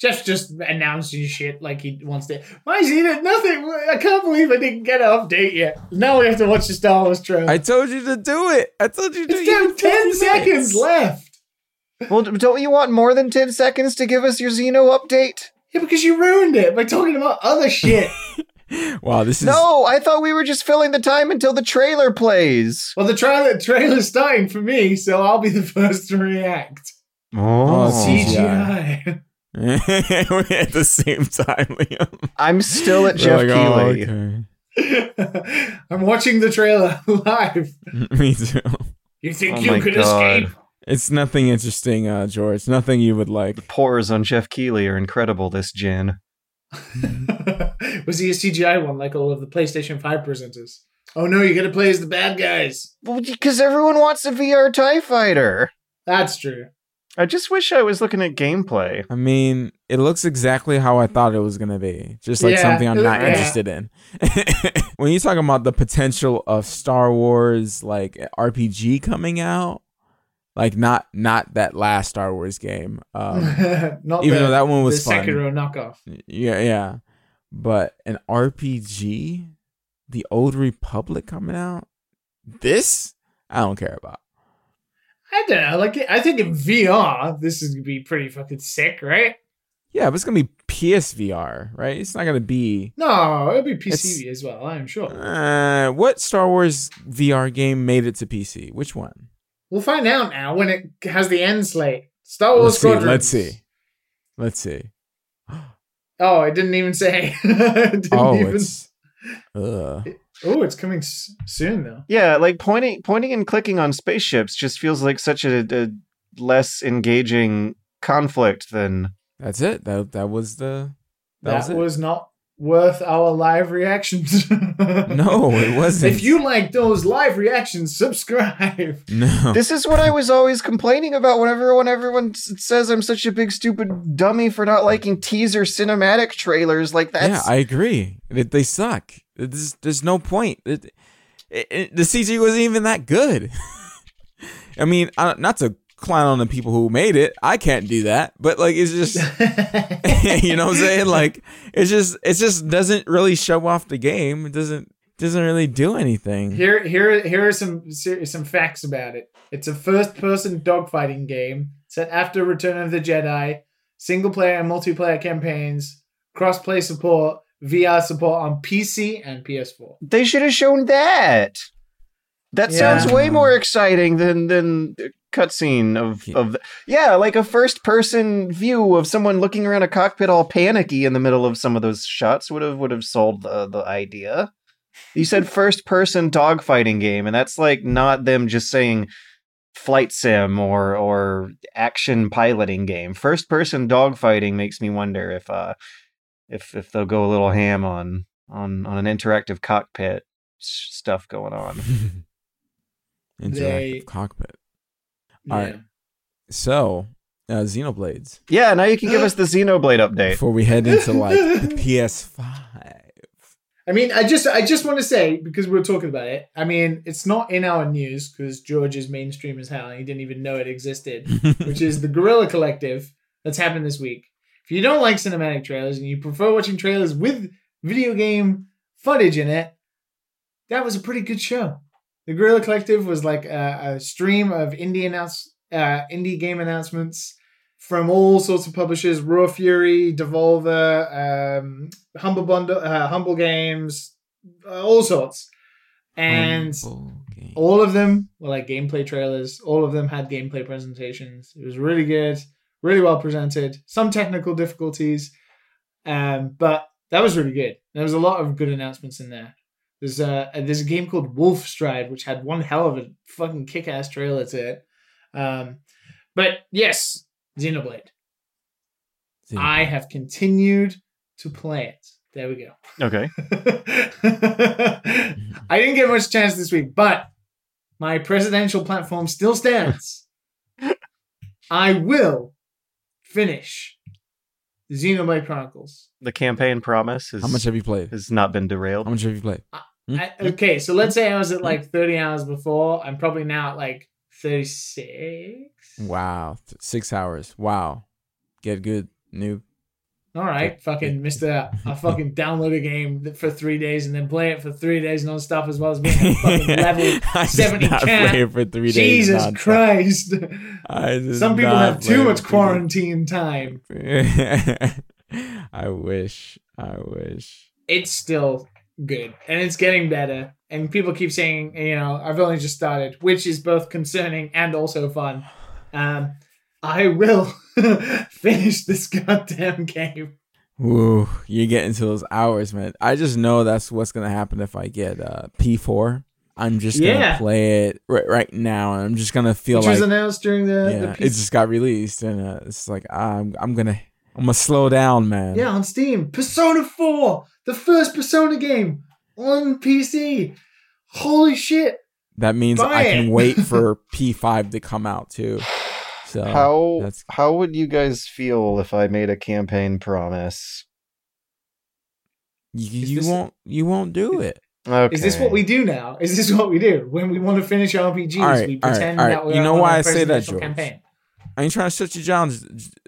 Geoff's just announcing shit like he wants to. My Xeno, nothing. I can't believe I didn't get an update yet. Now we have to watch the Star Wars trailer. I told you to do it. I told you to. it's You down 10 seconds minutes. left. well, don't you want more than ten seconds to give us your Xeno update? Yeah, because you ruined it by talking about other shit. Wow, this is. No, I thought we were just filling the time until the trailer plays. well, the trailer trailer's starting for me, so I'll be the first to react. Oh, CGI. We're at the same time, Liam. I'm still at Geoff like, oh, Keighley. okay. I'm watching the trailer live. Me too. You think Oh you could God. escape? It's nothing interesting, uh, George. Nothing you would like. The pores on Geoff Keighley are incredible this gen. Was he a CGI one like all of the PlayStation 5 presenters? Oh no, you gotta play as the bad guys. Well, because everyone wants a VR TIE fighter. That's true. I just wish I was looking at gameplay. I mean, it looks exactly how I thought it was gonna be. Just like Yeah, something I'm not yeah. interested in. when you're talking about the potential of Star Wars like RPG coming out, like not not that last Star Wars game. Um, Not even the, though that one the was fun. Sekiro knockoff. Yeah, yeah. But an RPG, the Old Republic coming out, this I don't care about. I don't know. Like, I think in VR, this is gonna be pretty fucking sick, right? Yeah, but it's gonna be PSVR, right? It's not gonna be. No, it'll be PC as well. I'm sure. Uh, what Star Wars VR game made it to PC? Which one? We'll find out now when it has the end slate. Star Wars Let's see. Squadrons. Let's see. Let's see. Oh, I didn't even say. didn't Oh, even... it's. Ugh. Oh, it's coming s- soon though. Yeah, like pointing pointing and clicking on spaceships just feels like such a, a less engaging conflict than That's it. That that was the. That, That, was, it. was not worth our live reactions. No, it wasn't. If you like those live reactions, subscribe. No. This is what I was always complaining about whenever when everyone s- says I'm such a big stupid dummy for not liking teaser cinematic trailers. Like that. yeah, I agree. They, they suck. There's, there's no point. It, it, it- the CG wasn't even that good. I mean, I, not to clown on the people who made it. I can't do that. But like, it's just, you know what I'm saying? Like, it's just, it just doesn't really show off the game. It doesn't, doesn't really do anything. Here, here, here are some some facts about it. It's a first-person dogfighting game set after Return of the Jedi, single-player and multiplayer campaigns, cross-play support, VR support on PC and PS4. they should have shown that. That Yeah. sounds way more exciting than than the cutscene of Yeah. of yeah, like a first person view of someone looking around a cockpit all panicky in the middle of some of those shots would have would have sold the the idea. You said first person dogfighting game, and that's like not them just saying flight sim or or action piloting game. First person dogfighting makes me wonder if uh if if they'll go a little ham on on on an interactive cockpit s- stuff going on. Interactive They- cockpit. All right. So, uh, Xenoblades. Yeah, now you can give us the Xenoblade update. Before we head into like the PS5. I mean, I just I just want to say because we are talking about it. I mean, it's not in our news because George is mainstream as hell. and He didn't even know it existed, which is the Guerrilla Collective that's happened this week. If you don't like cinematic trailers and you prefer watching trailers with video game footage in it, that was a pretty good show. The Guerrilla Collective was like a, a stream of indie announce uh, indie game announcements from all sorts of publishers: Raw Fury, Devolver, um, Humble Bundle, uh, Humble Games, uh, all sorts, and all of them were like gameplay trailers. All of them had gameplay presentations. It was really good, really well presented. Some technical difficulties, um, but that was really good. There was a lot of good announcements in there. There's a there's a game called Wolfstride, which had one hell of a fucking kick ass trailer to it. Um, but yes, Xenoblade. I have continued to play it. There we go. Okay. I didn't get much chance this week, but my presidential platform still stands. I will finish Xenoblade Chronicles. The campaign promise has, How much have you played? has not been derailed. How much have you played? I, hmm? okay, so let's say I was at hmm? like 30 hours before. I'm probably now at like 36. Wow, th- six hours. Wow, get good, noob. All right, fucking Mister. I fucking download a game for three days and then play it for three days nonstop as well as being a fucking level I 70 not cat. play it for three days. Jesus nonstop. Christ! I Some people have too much quarantine time. I wish. I wish. It's still good and it's getting better. And people keep saying, you know, I've only just started, which is both concerning and also fun. Um, I will finish this goddamn game. Ooh, you get into those hours, man. I just know that's what's gonna happen if I get uh, P4. I'm just gonna Yeah. play it right, right now, and I'm just gonna feel Which like was announced during the, yeah, the it just got released, and uh, it's like I'm I'm gonna I'm gonna slow down, man. Yeah, on Steam. Persona 4, the first Persona game on PC. Holy shit. That means Buy I can wait for P5 to come out too. So how that's- how would you guys feel if I made a campaign promise? you, you this- won't you won't do it. Okay. Is this what we do now? Is this what we do? When we want to finish RPGs, All right, we all right, pretend all right. that we're You know why a I say that, George? campaign. I ain't trying to shut you down,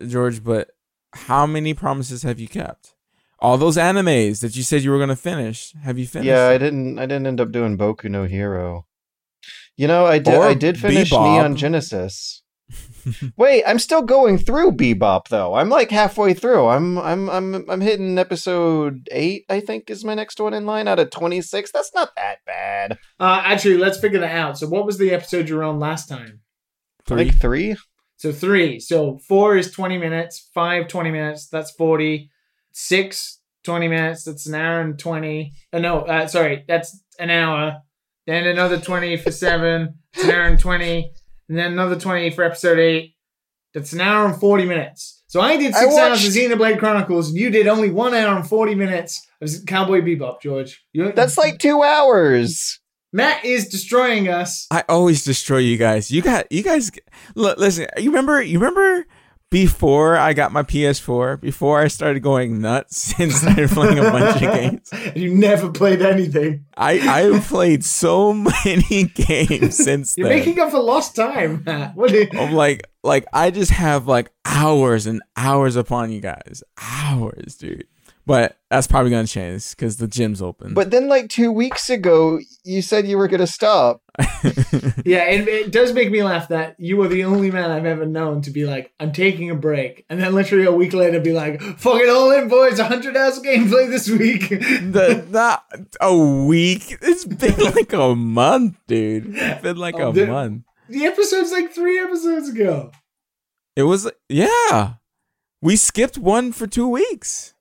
George, but how many promises have you kept? All those animes that you said you were gonna finish, have you finished? Yeah, I didn't I didn't end up doing Boku no Hero. You know, I did Or I did finish Bebop. Neon Genesis. Wait, I'm still going through Bebop though. I'm like halfway through. I'm I'm I'm I'm hitting episode 8, I think is my next one in line out of 26. That's not that bad. Uh, actually, let's figure that out. So, what was the episode you were on last time? I think 3. So three. So four is 20 minutes, five, 20 minutes, that's 40. Six, 20 minutes, that's an hour and 20. Uh, no, uh, sorry, that's an hour. Then another 20 for seven, it's an hour and 20. And then another 20 for episode eight. That's an hour and 40 minutes. So I did I six hours watched- of Xenoblade Chronicles, and you did only one hour and 40 minutes of Cowboy Bebop, George. You, That's like two hours. Matt is destroying us. I always destroy you guys. You got you guys. Look, listen. You remember? You remember before I got my PS4? Before I started going nuts and started playing a bunch of games. You never played anything. I I've played so many games since You're then. making up for lost time, What do you, I'm like like I just have like hours and hours upon you guys. Hours, dude. But that's probably gonna change because the gym's open. But then, like two weeks ago, you said you were going to stop. Yeah, and it does make me laugh that you are the only man I've ever known to be like, I'm taking a break, and then literally a week later be like, fucking all in, boys, 100 hours of gameplay this week. the, not a week. It's been like a month, dude. It's been like Oh, a dude. month. the episode's like three episodes ago. It was yeah. We skipped one for two weeks.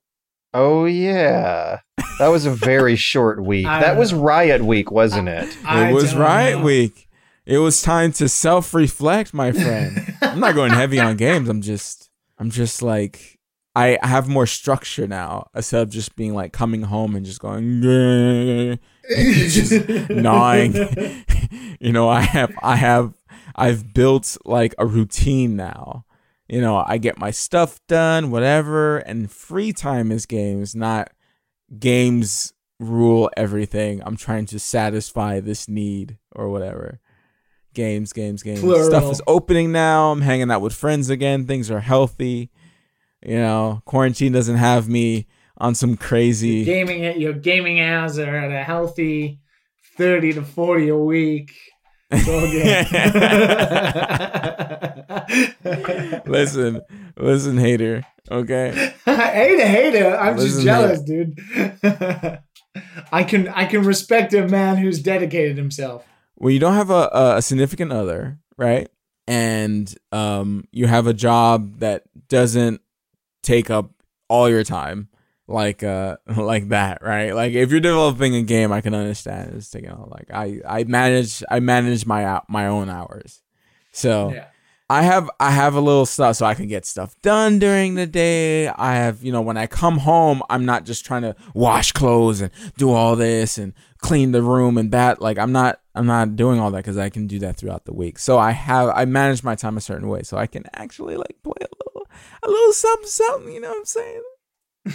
Oh yeah, that was a very short week. I That was. Riot Week, wasn't it? I it was Riot know. Week. It was time to self-reflect, my friend. I'm not going heavy on games. I'm just I'm just like I have more structure now instead of just being like coming home and just going just gnawing. you know, I have I have I've built like a routine now. You know, I get my stuff done, whatever, and free time is games, not games rule everything. I'm trying to satisfy this need or whatever. Games, games, games. Plural. Stuff is opening now. I'm hanging out with friends again. Things are healthy. You know, quarantine doesn't have me on some crazy. gaming at your gaming hours are at a healthy 30 to 40 a week. Listen, listen, hater. Okay. I ain't a hater. I'm just Listen, jealous, dude. I can I can respect a man who's dedicated himself. Well, you don't have a, a, a significant other, right? And um, you have a job that doesn't take up all your time, like uh, like that, right? Like if you're developing a game, I can understand it's taking all like I I manage I manage my out my own hours, so. Yeah. I have I have a little stuff so I can get stuff done during the day. I have, you know, when I come home, I'm not just trying to wash clothes and do all this and clean the room and that like I'm not I'm not doing all that cuz I can do that throughout the week. So I have I manage my time a certain way so I can actually like play a little a little something something, you know what I'm saying?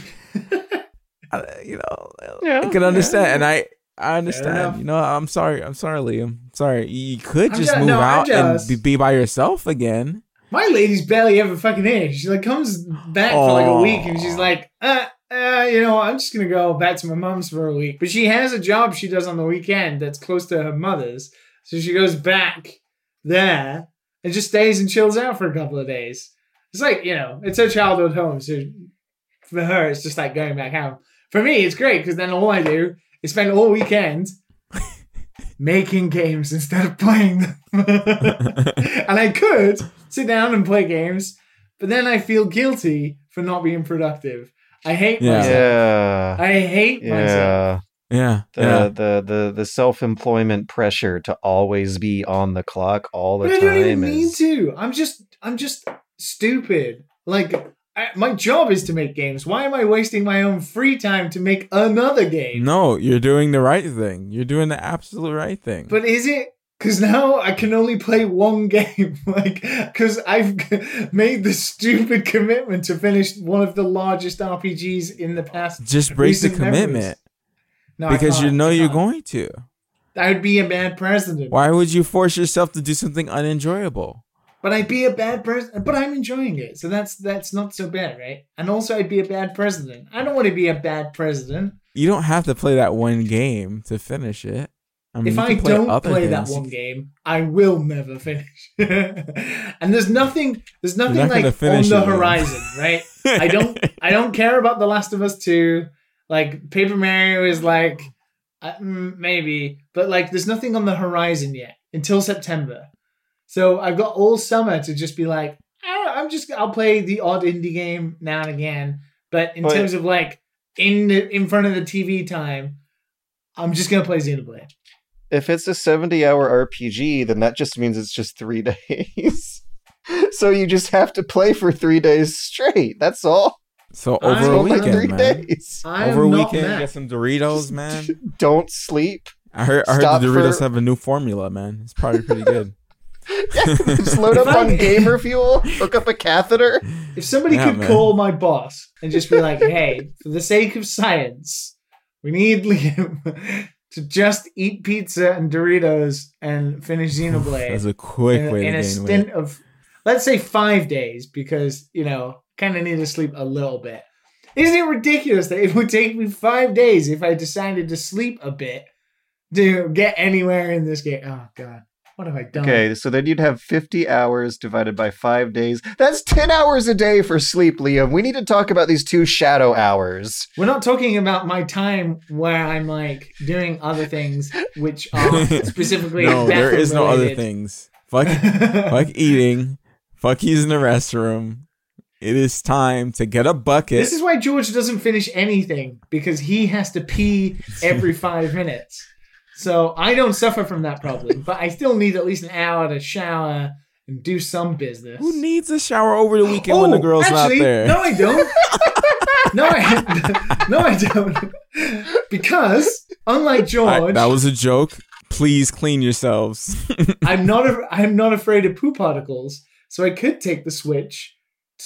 I, you know, Yeah, I can yeah, understand and. I I understand. You know, I'm sorry. I'm sorry, Liam. Sorry. You could I'm just je- move no, I'm out and be, be by yourself again. My lady's barely ever fucking here. She like comes back for like a week and she's like, uh, uh, you know, I'm just gonna go back to my mom's for a week. But she has a job she does on the weekend that's close to her mother's, so she goes back there and just stays and chills out for a couple of days. It's like you know, it's her childhood home, so for her, it's just like going back home. For me, it's great because then all I do is spend all weekend making games instead of playing them. and I could sit down and play games, but then I feel guilty for not being productive. I hate Yeah. myself. Yeah, I hate myself. yeah. Yeah. The, yeah. the the the self employment pressure to always be on the clock all the But I don't even mean is to. I'm just I'm just stupid. Like I, my job is to make games. Why am I wasting my own free time to make another game? No, you're doing the right thing. You're doing the absolute right thing. But is it? Because now I can only play one game. like, because I've made the stupid commitment to finish one of the largest RPGs in the past. just break the commitment No, because you know you're going to. I would be a bad president. Why would you force yourself to do something unenjoyable? But I'd be a bad person. But I'm enjoying it, so that's that's not so bad, right? And also, I'd be a bad president. I don't want to be a bad president. You don't have to play that one game to finish it. I mean, if I play don't play that one game, I will never finish. and there's nothing, there's nothing not like on the horizon, right? I don't, I don't care about The Last of Us Two. Like Paper Mario is like, uh, mm, maybe, but like there's nothing on the horizon yet until September. So I've got all summer to just be like, "Ah, I'm just I'll play the odd indie game now and again. But in But- terms of like in the, in front of the TV time, I'm just gonna play Xenoblade. If it's a 70 hour RPG, then that just means it's just three days. so you just have to play for three days straight. That's all. So I over a only Only three weekend, man. days. Over a weekend, mad. get some Doritos, man. Don't sleep. I heard, I heard Stop the Doritos for- have a new formula, man. It's probably pretty good. just load up on gamer fuel, hook up a catheter. If somebody Yeah, could man. call my boss and just be like, "Hey, for the sake of science, we need Liam to just eat pizza and Doritos and finish Xenoblade That's a quick in, way in to a gain stint weight. of, let's say, five days, because you know, kind of need to sleep a little bit." Isn't it ridiculous that it would take me five days if I decided to sleep a bit to get anywhere in this game? Oh God, what have I done? Okay, so then you'd have 50 hours divided by five days. That's 10 hours a day for sleep, Liam. We need to talk about these two shadow hours. We're not talking about my time where I'm like doing other things which are specifically No, there is bathroom no other things. Fuck, fuck eating. Fuck using the restroom. It is time to get a bucket. This is why George doesn't finish anything because he has to pee every five minutes. So I don't suffer from that problem, but I still need at least an hour to shower and do some business. Who needs a shower over the weekend when the Oh, girl's actually, not there? No, I don't. no, I no, I don't. Because unlike I- George, that was a joke. Please clean yourselves. I'm not a, I'm not afraid of poo particles, so I could take the switch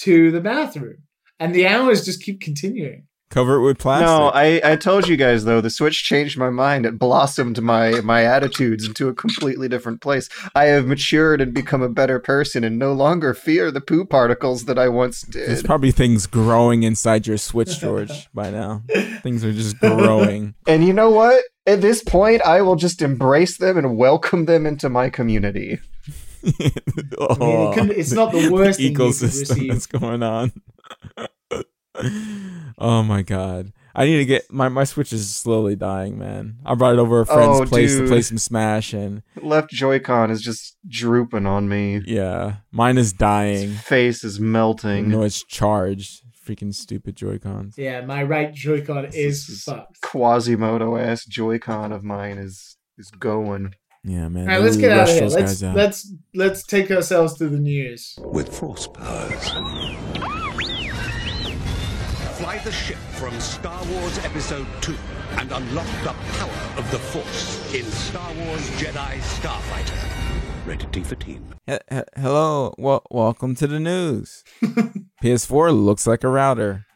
to the bathroom, and the hours just keep continuing. Cover it with plastic. No, I, I told you guys though, the Switch changed my mind. It blossomed my my attitudes into a completely different place. I have matured and become a better person and no longer fear the poo particles that I once did. There's probably things growing inside your Switch, George, by now. Things are just growing. And you know what? At this point, I will just embrace them and welcome them into my community. I mean, it couldn't- it's not the worst thing you could ecosystem receive. that's going on. oh my god. I need to get my, my Switch is slowly dying, man. I brought it over a friend's Oh, place to play some Smash and Left Joy-Con is just drooping on me. yeah. Mine is dying. His face is melting. No, it's charged. Freaking stupid Joy-Cons. Yeah, my right Joy-Con is This is fucked. Quasimodo ass Joy-Con of mine is is going. Yeah, man. All right, let's Ooh, get out of here. those Let's guys out. let's let's take ourselves to the news. with force powers. Fly the ship from Star Wars Episode 2 and unlock the power of the Force in Star Wars Jedi Starfighter. Rated T for teen. He- he- hello, well, welcome to the news. PS4 looks like a router.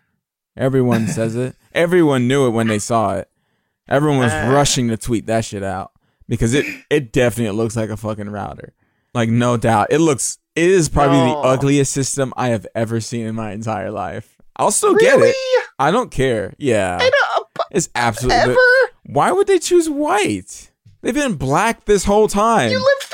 Everyone says it. Everyone knew it when they saw it. Everyone was Uh. rushing to tweet that shit out because it it definitely looks like a fucking router. Like no doubt, it looks. It is probably No. the ugliest system I have ever seen in my entire life. I'll still get it. I don't care. Yeah, don't, uh, it's absolutely. ever? Why would they choose white? They've been black this whole time. You lived through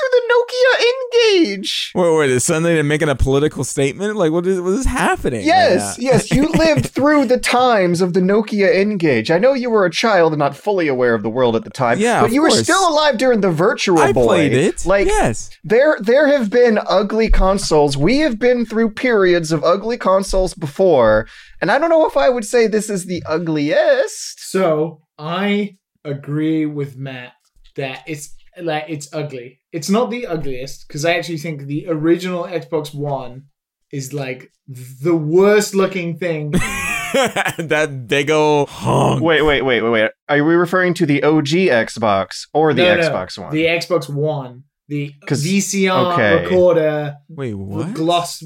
the Nokia N-Gage. Wait, wait, is suddenly they're making a political statement? Like, what is what is happening? Yes, Yeah. yes, you lived through the times of the Nokia N-Gage. I know you were a child and not fully aware of the world at the time, Yeah, but of you were still alive during the Virtual I Boy. played it. Like yes, there, there have been ugly consoles. We have been through periods of ugly consoles before, and I don't know if I would say this is the ugliest. So I agree with Matt that it's like it's ugly. It's not the ugliest because I actually think the original Xbox One is like the worst looking thing. that big ol' honk. Wait, wait, wait, wait, wait. Are we referring to the OG Xbox or the No, no, Xbox One? The Xbox One, The VCR okay. recorder, Wait, the what? gloss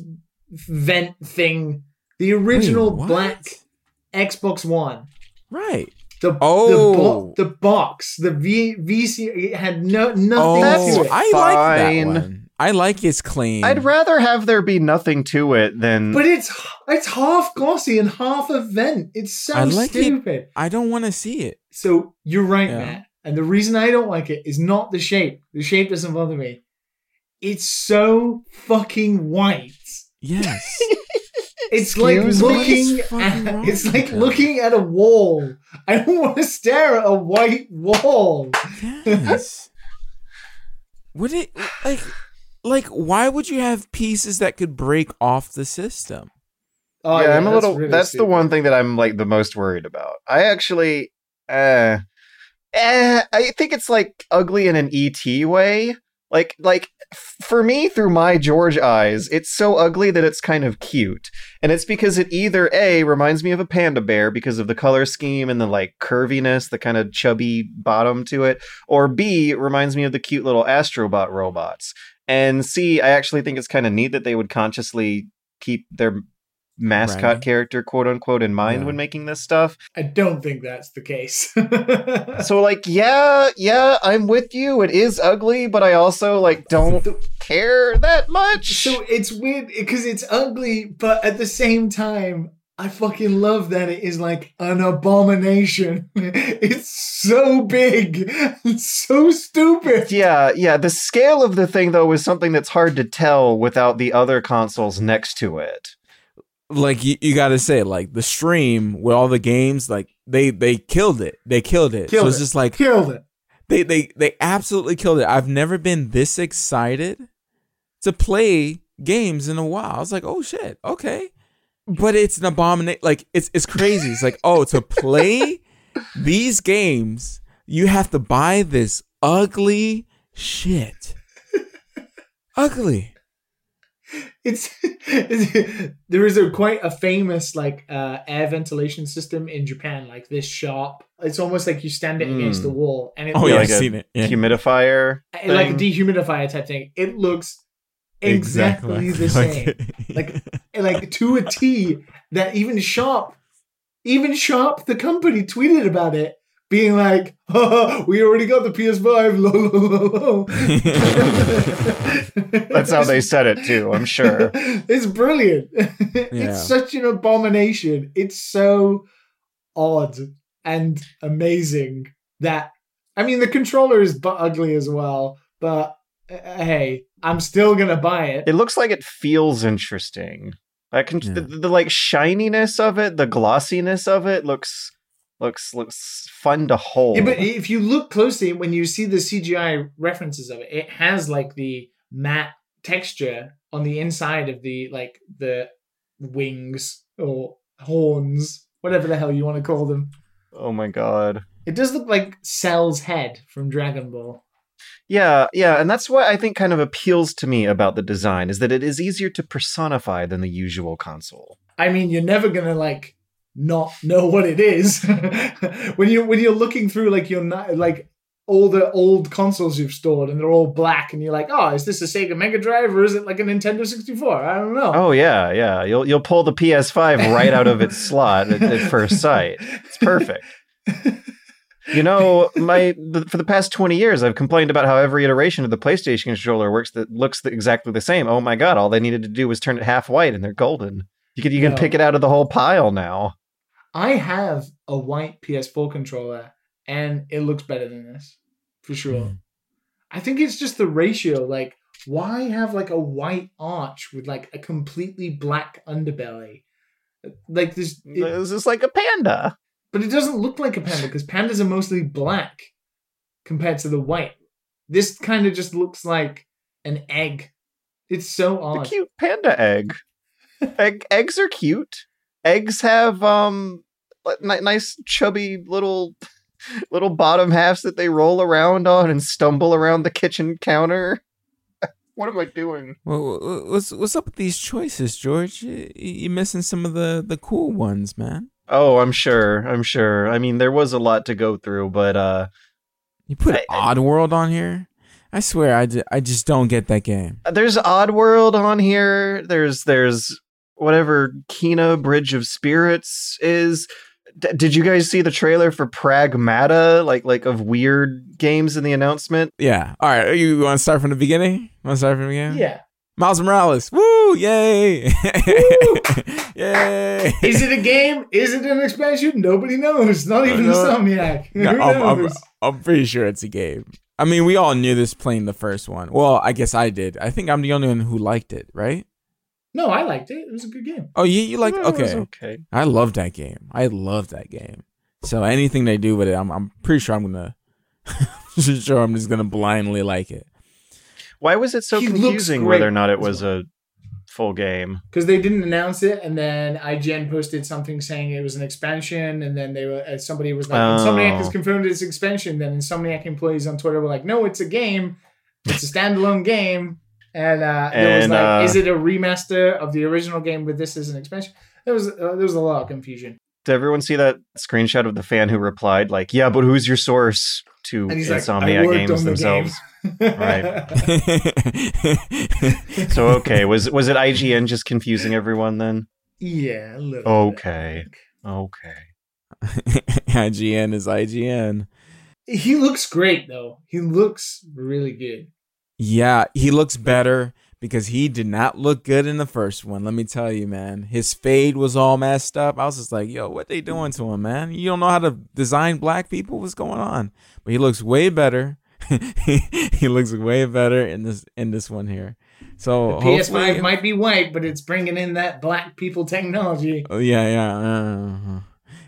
vent thing, the original Wait, black Xbox One. Right. The Oh. the, bo- oh. the box, the V VC it had no nothing Oh, to it. I like that one. I like it's clean. I'd rather have there be nothing to it than. But it's it's half glossy and half a vent. It's so I like it. stupid. I don't want to see it. So you're right, Yeah. Matt. And the reason I don't like it is not the shape. The shape doesn't bother me. It's so fucking white. Yes. It's like Excuse me? looking at, it's like that? looking at a wall. I don't want to stare at a white wall. yes. Would it like like why would you have pieces that could break off the system? Oh, yeah, I'm a little. really that's the one thing that I'm like the most worried about. I actually, uh, eh, I think it's like ugly in an ET way. Like, like for me, through my George eyes, it's so ugly that it's kind of cute, and it's because it either a reminds me of a panda bear because of the color scheme and the like curviness, the kind of chubby bottom to it, or b reminds me of the cute little Astrobot robots, and c I actually think it's kind of neat that they would consciously keep their mascot Branding. character quote unquote in mind Yeah. when making this stuff I don't think that's the case. so like yeah yeah i'm with you it is ugly but i also like don't care that much So it's weird because it's ugly, but at the same time, I fucking love that it is like an abomination. It's so big, it's so stupid. yeah yeah the scale of the thing though is something that's hard to tell without the other consoles next to it Like you, you got to say like the stream with all the games like they they killed it. They killed it. Killed so it's it. just like Killed it. they they they absolutely killed it. I've never been this excited to play games in a while. I was like, "Oh shit. Okay." But it's an abomination. Like it's it's crazy. It's like, "Oh, to play these games, you have to buy this ugly shit." ugly. It's, it's there is a quite a famous like uh, air ventilation system in Japan, like this sharp. It's almost like you stand it against Mm. the wall, and it Oh looks yeah, like I've a seen it. Yeah. humidifier like a dehumidifier type thing. It looks exactly, the same. like like to a T that even Sharp, even Sharp, the company tweeted about it, being like, oh, "We already got the PS5." Lo, lo, lo, lo. that's how they said it too i'm sure it's brilliant. Yeah. It's such an abomination. It's so odd and amazing that I mean the controller is but ugly as well, but uh, hey, I'm still gonna buy it. it looks like it feels interesting I can Yeah. the, the like shininess of it the glossiness of it looks looks looks fun to hold Yeah, but if you look closely, when you see the CGI references of it, it has like the matte texture on the inside of the like the wings or horns, whatever the hell you want to call them. oh my god It does look like Cell's head from Dragon Ball. Yeah, yeah, and that's what I think kind of appeals to me about the design is that it is easier to personify than the usual console. I mean, you're never gonna like not know what it is when you when you're looking through like your like all the old consoles you've stored and they're all black and you're like, oh, is this a Sega Mega Drive or is it like a Nintendo 64? I don't know. Oh yeah, yeah, you'll you'll pull the PS5 right out of its slot at, at first sight. It's perfect. You know, my the, for the past twenty years, I've complained about how every iteration of the PlayStation controller works that looks the, exactly the same. Oh my god! All they needed to do was turn it half white, and they're golden. You can you can pick it out of the whole pile now. I have a white PS4 controller and it looks better than this for sure. Mm. I think it's just the ratio. Like, why have like a white arch with like a completely black underbelly? Like this, it- This is like a panda. but it doesn't look like a panda because pandas are mostly black compared to the white. This kind of just looks like an egg. It's so The odd. cute panda egg. Egg eggs are cute. Eggs have um nice chubby little little bottom halves that they roll around on and stumble around the kitchen counter. what am I doing? Well, what's what's up with these choices, George? You- You're missing some of the the cool ones, man. Oh, I'm sure. I'm sure. I mean, there was a lot to go through, but uh You put I- I- Oddworld on here. I swear, I, ju- I just don't get that game. there's Oddworld on here. There's there's whatever Kena Bridge of Spirits is. D- did you guys see the trailer for Pragmata, like like of weird games in the announcement? Yeah. All right. You want to start from the beginning? Want to start from the beginning? yeah. Miles Morales. Woo! Yay! Woo! Yay! Is it a game? Is it an expansion? Nobody knows. Not uh, even No. Insomniac. No, Who I'm, I'm. I'm pretty sure it's a game. I mean, we all knew this playing the first one. Well, I guess I did. I think I'm the only one who liked it, right? No, I liked it. It was a good game. Oh, you you liked? It was Okay, okay. I love that game. I love that game. So anything they do with it, I'm I'm pretty sure I'm gonna. sure, I'm just gonna blindly like it. Why was it so He confusing whether or not it was a full game? because they didn't announce it, and then IGN posted something saying it was an expansion, and then they were uh, somebody was like, Oh. "Insomniac has confirmed it's expansion." Then Insomniac employees on Twitter were like, "No, it's a game. It's a standalone game." And uh, there was like, uh, "Is it a remaster of the original game with this as an expansion?" There was uh, there was a lot of confusion. Did everyone see that screenshot of the fan who replied, like, yeah, but who's your source to And he's like, Insomniac "I worked games the themselves? game." Right. So okay, was was it IGN just confusing everyone then? yeah, a little. bit, Okay. I. Okay. IGN is IGN. He looks great though. He looks really good. Yeah, he looks better because he did not look good in the first one. Let me tell you, man. His fade was all messed up. I was just like, yo, what they doing to him, man? You don't know how to design black people? What's going on? But he looks way better. he looks way better in this in this one here. So the PS5 might be white, but it's bringing in that black people technology. Oh yeah, yeah, uh,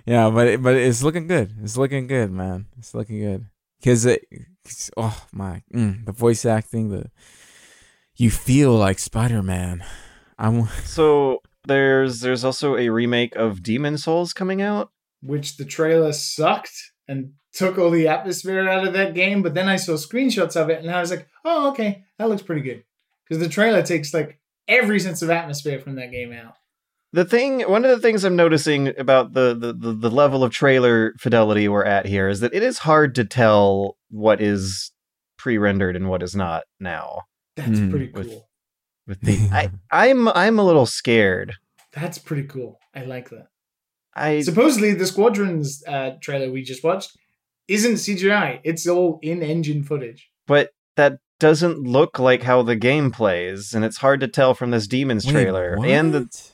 yeah. But it- but it's looking good. It's looking good, man. It's looking good. Cause it, oh my, mm, the voice acting, the you feel like Spider Man. I'm So there's there's also a remake of Demon's Souls coming out. which the trailer sucked and took all the atmosphere out of that game. But then I saw screenshots of it and I was like, oh, okay, that looks pretty good. Because the trailer takes like every sense of atmosphere from that game out. The thing, one of the things I'm noticing about the, the, the, the level of trailer fidelity we're at here is that it is hard to tell what is pre-rendered and what is not now. That's Hmm, pretty cool. With the, I, I'm I'm a little scared. That's pretty cool. I like that. I Supposedly, the Squadrons uh, trailer we just watched isn't CGI. It's all in-engine footage. but that doesn't look like how the game plays, and it's hard to tell from this Demons Wait, trailer and the what?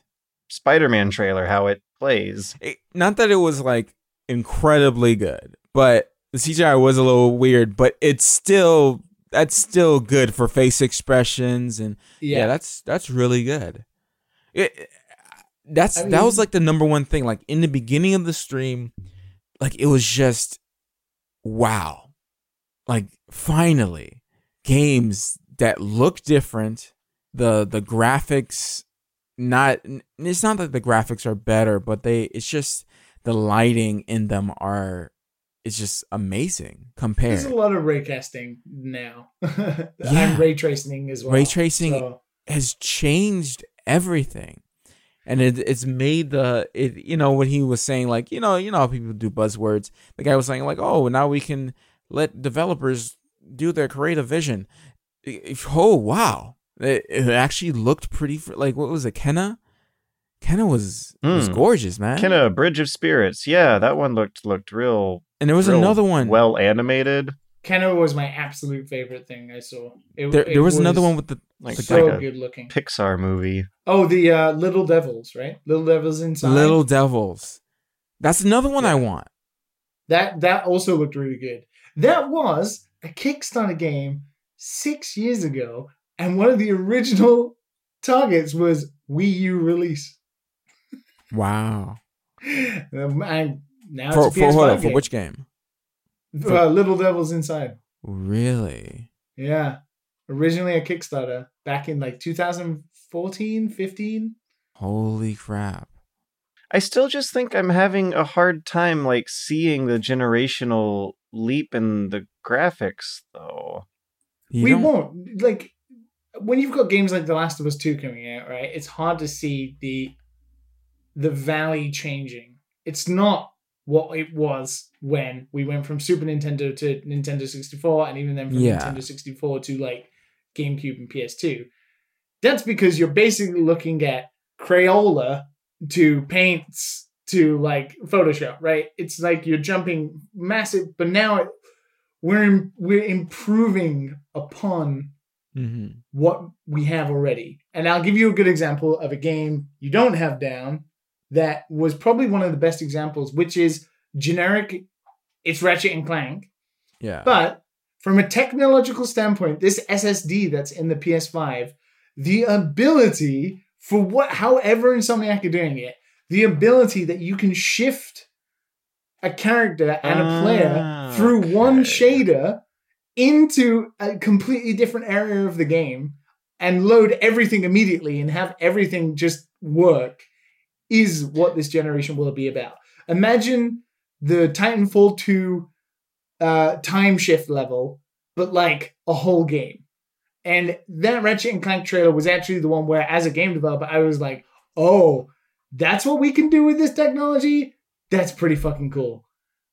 Spider-Man trailer how it plays. It- not that it was like incredibly good, but the CGI was a little weird. But it's still that's still good for face expressions and Yeah, yeah, that's that's really good. It, that's I that was like the number one thing. Like in the beginning of the stream, like it was just wow. Like finally, games that look different. The the graphics, not it's not that the graphics are better, but they it's just the lighting in them are it's just amazing compared. there's a lot of ray casting now, Yeah. and ray tracing as well. Ray tracing So, has changed everything and it, it's made the it you know when he was saying like you know you know how people do buzzwords the guy was saying like oh now we can let developers do their creative vision oh wow it, it actually looked pretty fr- like what was it Kena Kena was was Hmm. gorgeous man Kena Bridge of Spirits, yeah, that one looked looked real. and there was another one well animated, Kena was my absolute favorite thing I saw. It, there, it there was, another one with the like, the so like a good looking. Pixar movie. Oh, the uh, Little Devils, right? Little Devils inside. little devils that's another one i want that that also looked really good. That was a Kickstarter game six years ago, and one of the original targets was Wii U release. wow Um, and now for, it's a for, PS5 hold on, for which game uh, Little Devils Inside. really Yeah, originally a Kickstarter back in like 2014, 15. Holy crap. I still just think I'm having a hard time like seeing the generational leap in the graphics though. You we don't- won't like when you've got games like The Last of Us Two coming out, right? It's hard to see the the valley changing. It's not what it was when we went from Super Nintendo to Nintendo 64, and even then from Yeah. Nintendo 64 to like GameCube and PS2. That's because you're basically looking at Crayola to paints to like Photoshop, right? It's like you're jumping massive, but now it, we're im- we're improving upon Mhm. what we have already. And I'll give you a good example of a game you don't have down that was probably one of the best examples, which is generic. It's Ratchet and Clank, Yeah. but from a technological standpoint, this SSD that's in the PS5, the ability for what, however Insomniac are doing it, the ability that you can shift a character and a player Ah, through one shader into a completely different area of the game and load everything immediately and have everything just work is what this generation will be about. Imagine the Titanfall 2 uh, time shift level, but like a whole game. And that Ratchet and Clank trailer was actually the one where, as a game developer, I was like, oh, that's what we can do with this technology? That's pretty fucking cool.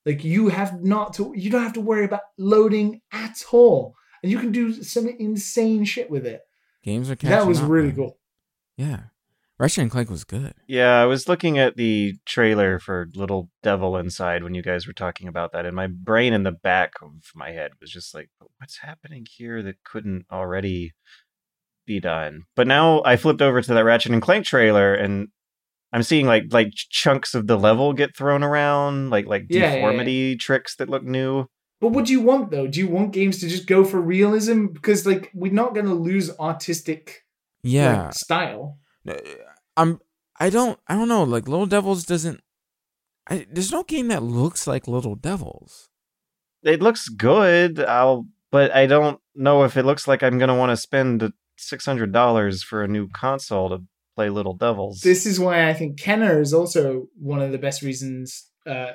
Like you have not to you don't have to worry about loading at all. And you can do some insane shit with it. Games are catching That was up, really man. cool. Yeah, Ratchet and Clank was good. Yeah, I was looking at the trailer for Little Devil Inside when you guys were talking about that, and my brain in the back of my head was just like, what's happening here that couldn't already be done? But now I flipped over to that Ratchet and Clank trailer, and I'm seeing like like chunks of the level get thrown around, like like Yeah, yeah, yeah. deformity tricks that look new. But what do you want though? Do you want games to just go for realism? Because like we're not gonna lose artistic like, Yeah, style. Uh, I'm. I don't. I don't know. Like Little Devils doesn't. I, there's no game that looks like Little Devils. It looks good, I'll, but I don't know if it looks like I'm gonna want to spend six hundred dollars for a new console to play Little Devils. This is why I think Kena is also one of the best reasons uh,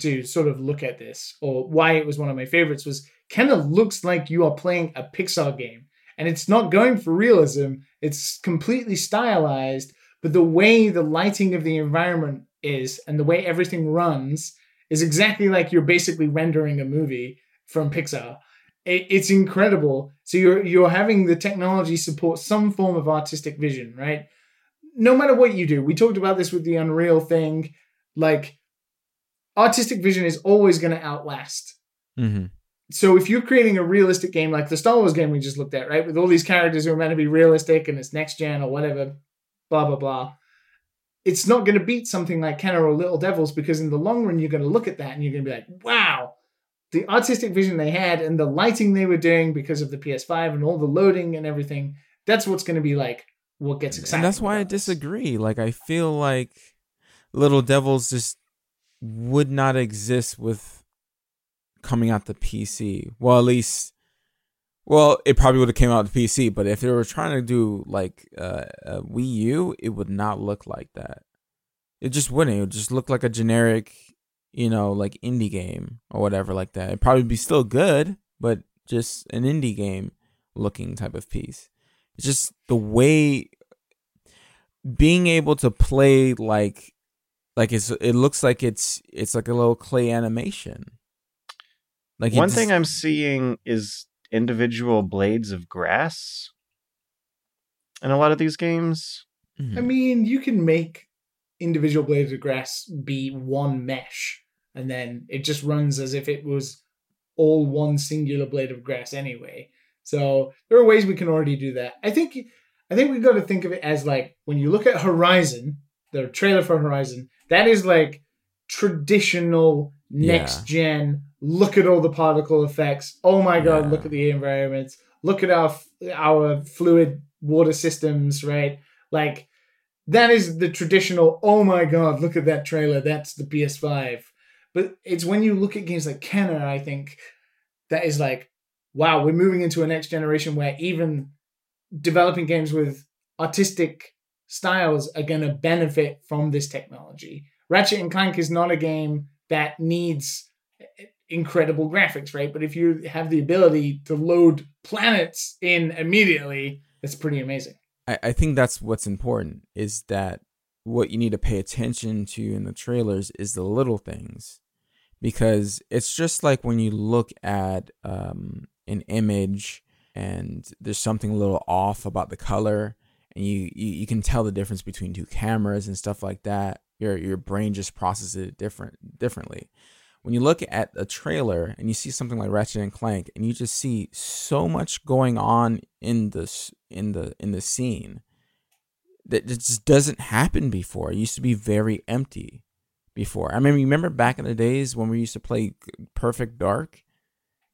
to sort of look at this, or why it was one of my favorites. Was Kena looks like you are playing a Pixar game, and it's not going for realism. It's completely stylized, but the way the lighting of the environment is and the way everything runs is exactly like you're basically rendering a movie from Pixar. It's incredible. So you're you're having the technology support some form of artistic vision, right? No matter what you do, we talked about this with the Unreal thing. Like, artistic vision is always going to outlast. Mm-hmm. So, if you're creating a realistic game like the Star Wars game we just looked at, right, with all these characters who are meant to be realistic and it's next gen or whatever, blah blah blah, it's not going to beat something like Kena or Little Devils because in the long run you're going to look at that and you're going to be like, wow, the artistic vision they had and the lighting they were doing because of the PS5 and all the loading and everything. That's what's going to be like what gets exciting. And that's why I disagree. Like I feel like Little Devils just would not exist with coming out the PC. Well, at least well, it probably would have came out the PC, but if they were trying to do like uh, a Wii U, it would not look like that. It just wouldn't. It would just look like a generic, you know, like indie game or whatever like that. It'd probably be still good, but just an indie game looking type of piece. It's just the way being able to play like like it's it looks like it's it's like a little clay animation. Like One just- thing I'm seeing is individual blades of grass in a lot of these games. Mhm. I mean, you can make individual blades of grass be one mesh, and then it just runs as if it was all one singular blade of grass anyway. So there are ways we can already do that. I think I think we've got to think of it as like when you look at Horizon, the trailer for Horizon, that is like traditional next gen. Look at all the particle effects. Oh my god, Yeah. look at the environments. Look at our our fluid water systems, right? Like that is the traditional. Oh my god, look at that trailer. That's the PS5. But it's when you look at games like Kena, I think that is like, wow, we're moving into a next generation where even developing games with artistic styles are going to benefit from this technology. Ratchet and Clank is not a game that needs incredible graphics, right? But if you have the ability to load planets in immediately, that's pretty amazing. I, I think that's what's important is that what you need to pay attention to in the trailers is the little things because it's just like when you look at um, an image and there's something a little off about the color and you, you, you can tell the difference between two cameras and stuff like that your your brain just processes it different differently when you look at a trailer and you see something like Ratchet and Clank and you just see so much going on in this in the in the scene that just doesn't happen before. It used to be very empty before. I mean, remember back in the days when we used to play Perfect Dark?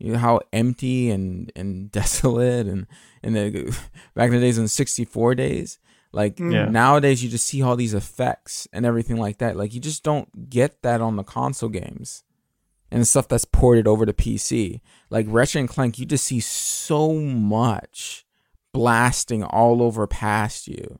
You know how empty and and desolate and and the, back in the days in 64 days like Yeah. nowadays you just see all these effects and everything like that like you just don't get that on the console games and stuff that's ported over to PC. Like Ratchet and Clank, you just see so much blasting all over past you,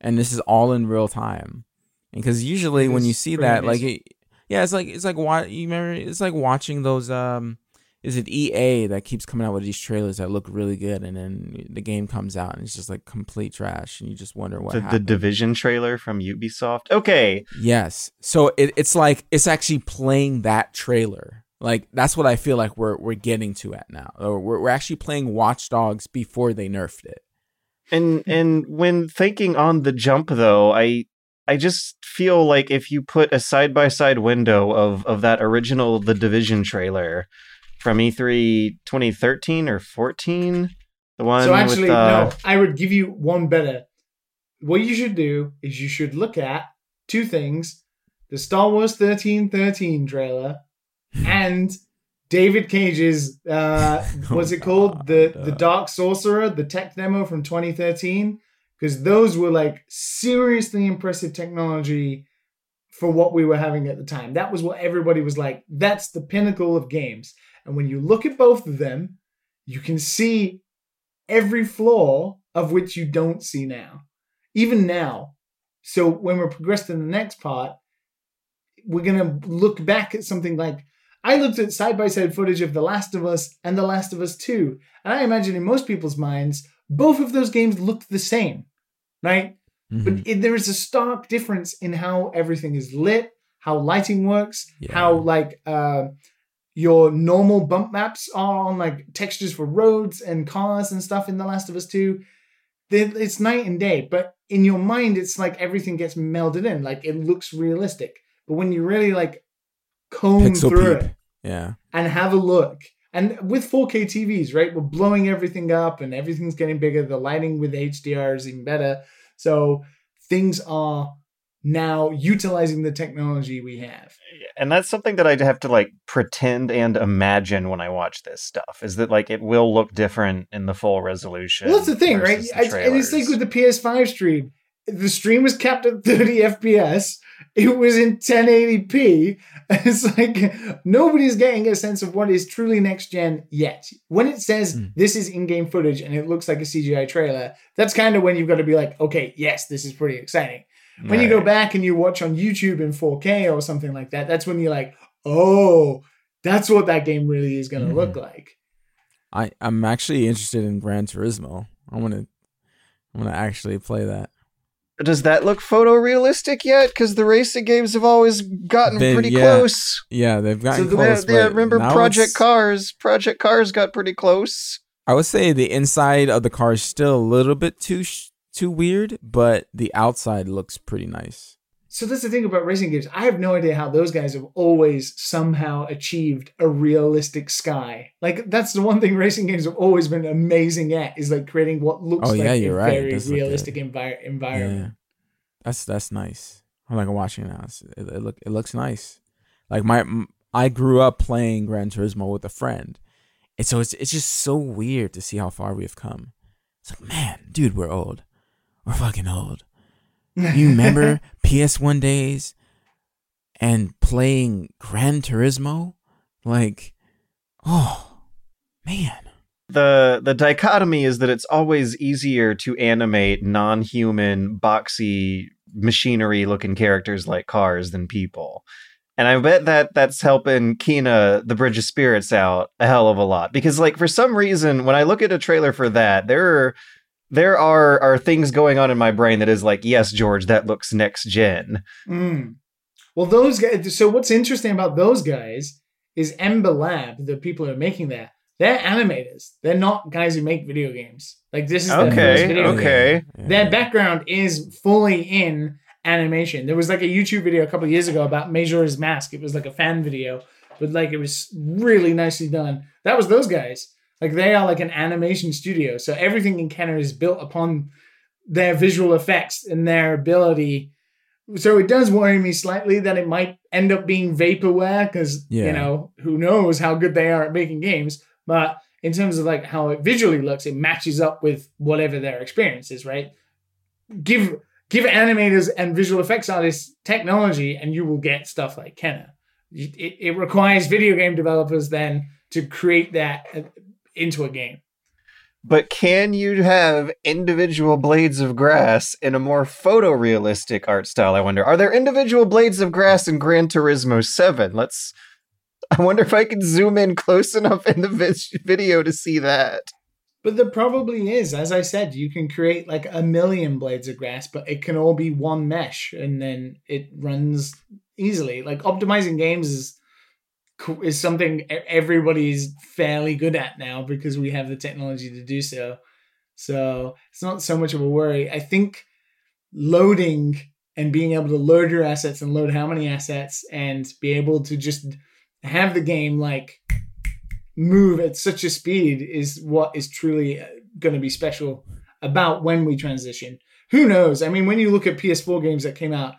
and this is all in real time. And because usually It when you see that, like, it, yeah, it's like it's like what you remember. It's like watching those. Um, is it EA that keeps coming out with these trailers that look really good, and then the game comes out and it's just like complete trash, and you just wonder what The, the. Division trailer from Ubisoft. Okay, Yes. So it, it's like it's actually playing that trailer. Like that's what I feel like we're we're getting to at now. Or we're we're actually playing Watch Dogs before they nerfed it. and and when thinking on the jump though, I I just feel like if you put a side by side window of of that original The Division trailer from E E3 2013 or 14, the one So actually, with uh, no, I would give you one better. What you should do is you should look at two things: the Star Wars thirteen thirteen trailer and David Cage's uh, what's it called the the uh. Dark Sorcerer, the tech demo from twenty thirteen, because those were like seriously impressive technology for what we were having at the time. That was what everybody was like. That's the pinnacle of games. And when you look at both of them, you can see every flaw of which you don't see now, even now. So when we're progressed to the next part, we're gonna look back at something like I looked at side by side footage of The Last of Us and The Last of Us 2, and I imagine in most people's minds, both of those games looked the same, right? Mhm. But it, there is a stark difference in how everything is lit, how lighting works, Yeah. how like uh, your normal bump maps are on like textures for roads and cars and stuff in The Last of Us 2. It's night and day, but in your mind, it's like everything gets melded in, like it looks realistic. But when you really like comb Pixel through peep. it Yeah. and have a look, and with 4K TVs, right, we're blowing everything up and everything's getting bigger. The lighting with HDR is even better. So things are now utilizing the technology we have. and that's something that I have to like pretend and imagine when I watch this stuff is that like it will look different in the full resolution. Well, that's the thing, right? versus the It's- And it's like with the PS5 stream, the stream was capped at 30 FPS. It was in 1080p. It's like nobody's getting a sense of what is truly next gen yet. When it says Mm. this is in game footage and it looks like a CGI trailer, that's kind of when you've got to be like, okay, yes, this is pretty exciting. When you go back and you watch on YouTube in 4K or something like that, that's when you're like, oh, that's what that game really is going to Mhm. look like. I I'm actually interested in Gran Turismo. I want to I want to actually play that. Does that look photorealistic yet? Because the racing games have always gotten Been- pretty yeah. close. Yeah, they've gotten the- Yeah, close. yeah, but remember Project Cars? Project Cars got pretty close. I would say the inside of the car is still a little bit too sh- too weird, but the outside looks pretty nice. So that's the thing about racing games. I have no idea how those guys have always somehow achieved a realistic sky. Like that's the one thing racing games have always been amazing at is like creating what looks Oh, like yeah, a right. Very realistic good. envir- Yeah, environment. that's that's nice. I'm like watching it now. It, it look it looks nice. Like my m- I grew up playing Gran Turismo with a friend, and so it's it's just so weird to see how far we have come. It's like, man, dude, we're old. We're fucking old. You remember PS1 days and playing Gran Turismo? Like, oh man. the the dichotomy is that it's always easier to animate non-human boxy machinery looking characters like cars than people and i bet that that's helping Kena the bridge of spirits out a hell of a lot because like for some reason when i look at a trailer for that there are there are are things going on in my brain that is like yes george that looks next gen Mm. Well, those guys. So what's interesting about those guys is Ember Lab, the people who are making that. They're animators. They're not guys who make video games. Like this is their first Okay, video okay. Yeah. Their background is fully in animation. There was like a YouTube video a couple of years ago about Majora's Mask. It was like a fan video, but like it was really nicely done. That was those guys. Like they are like an animation studio. So everything in Kena is built upon their visual effects and their ability. So it does worry me slightly that it might end up being vaporware because Yeah. you know who knows how good they are at making games. But in terms of like how it visually looks, it matches up with whatever their experience is, right? Give give animators and visual effects artists technology, and you will get stuff like Kena. it, it requires video game developers then to create that into a game. But can you have individual blades of grass in a more photorealistic art style? I wonder. Are there individual blades of grass in Gran Turismo 7? Let's. I wonder if I can zoom in close enough in the vis- video to see that. But there probably is. As I said, you can create like a million blades of grass, but it can all be one mesh and then it runs easily. Like optimizing games is co- is something e- everybody's fairly good at now because we have the technology to do so. So it's not so much of a worry. I think loading and being able to load your assets and load how many assets and be able to just have the game like move at such a speed is what is truly uh, going to be special about when we transition. Who knows? I mean, when you look at PS4 games that came out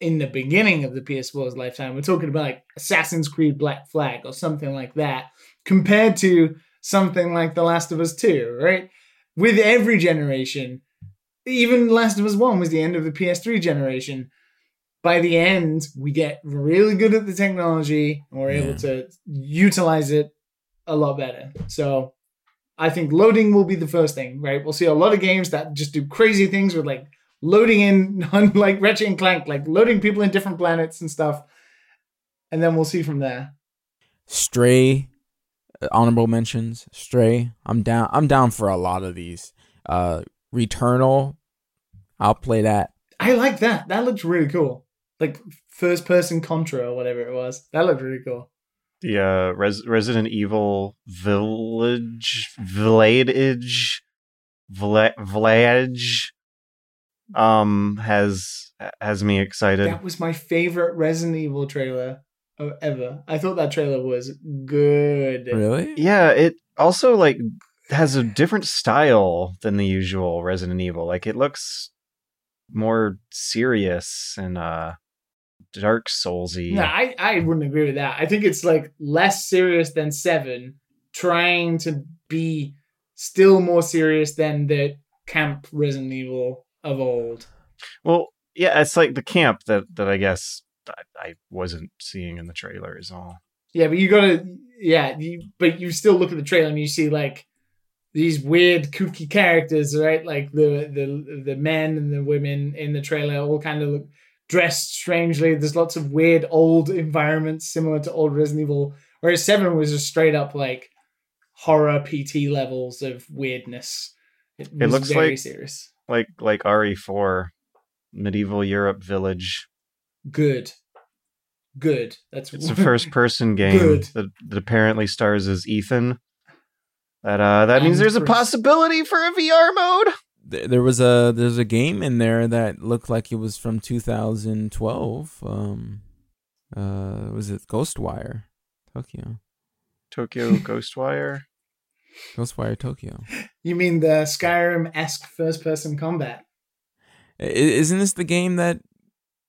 in the beginning of the PS4's lifetime, we're talking about like Assassin's Creed Black Flag or something like that, compared to something like The Last of Us 2, right? With every generation, even Last of Us 1 was the end of the PS3 generation. By the end, we get really good at the technology and we're able to utilize it a lot better. So I think loading will be the first thing, right? We'll see a lot of games that just do crazy things with like loading in like Ratchet and Clank, like loading people in different planets and stuff. And then we'll see from there. Stray, uh, honorable mentions. Stray, I'm down. I'm down for a lot of these. Uh, Returnal, I'll play that. I like that. That looks really cool. Like first person Contra or whatever it was. That looked really cool. The uh, Res- Resident Evil Village, Village, Vla- Village, um, has has me excited. That was my favorite Resident Evil trailer of ever. I thought that trailer was good. Really? Yeah, it also like has a different style than the usual Resident Evil. Like it looks more serious and uh dark soulsy. No, I, I wouldn't agree with that. I think it's like less serious than Seven, trying to be still more serious than the camp Resident Evil of old. Well, yeah, it's like the camp that that I guess I, I wasn't seeing in the trailer is all. Yeah, but you gotta yeah, you, but you still look at the trailer and you see like these weird kooky characters, right? Like the the the men and the women in the trailer all kind of look dressed strangely. There's lots of weird old environments similar to old Resident Evil, whereas Seven was just straight up like horror PT levels of weirdness. It, was looks very like- serious. Like like RE4, medieval Europe village. Good, good. That's It's a first person game Good. that, that apparently stars as Ethan. That uh that means there's a possibility for a VR mode. Th- There was a there's a game in there that looked like it was from 2012. Um, uh, was it Ghostwire Tokyo? Tokyo Ghostwire. Ghostwire Tokyo. You mean the Skyrim esque first person combat? Isn't this the game that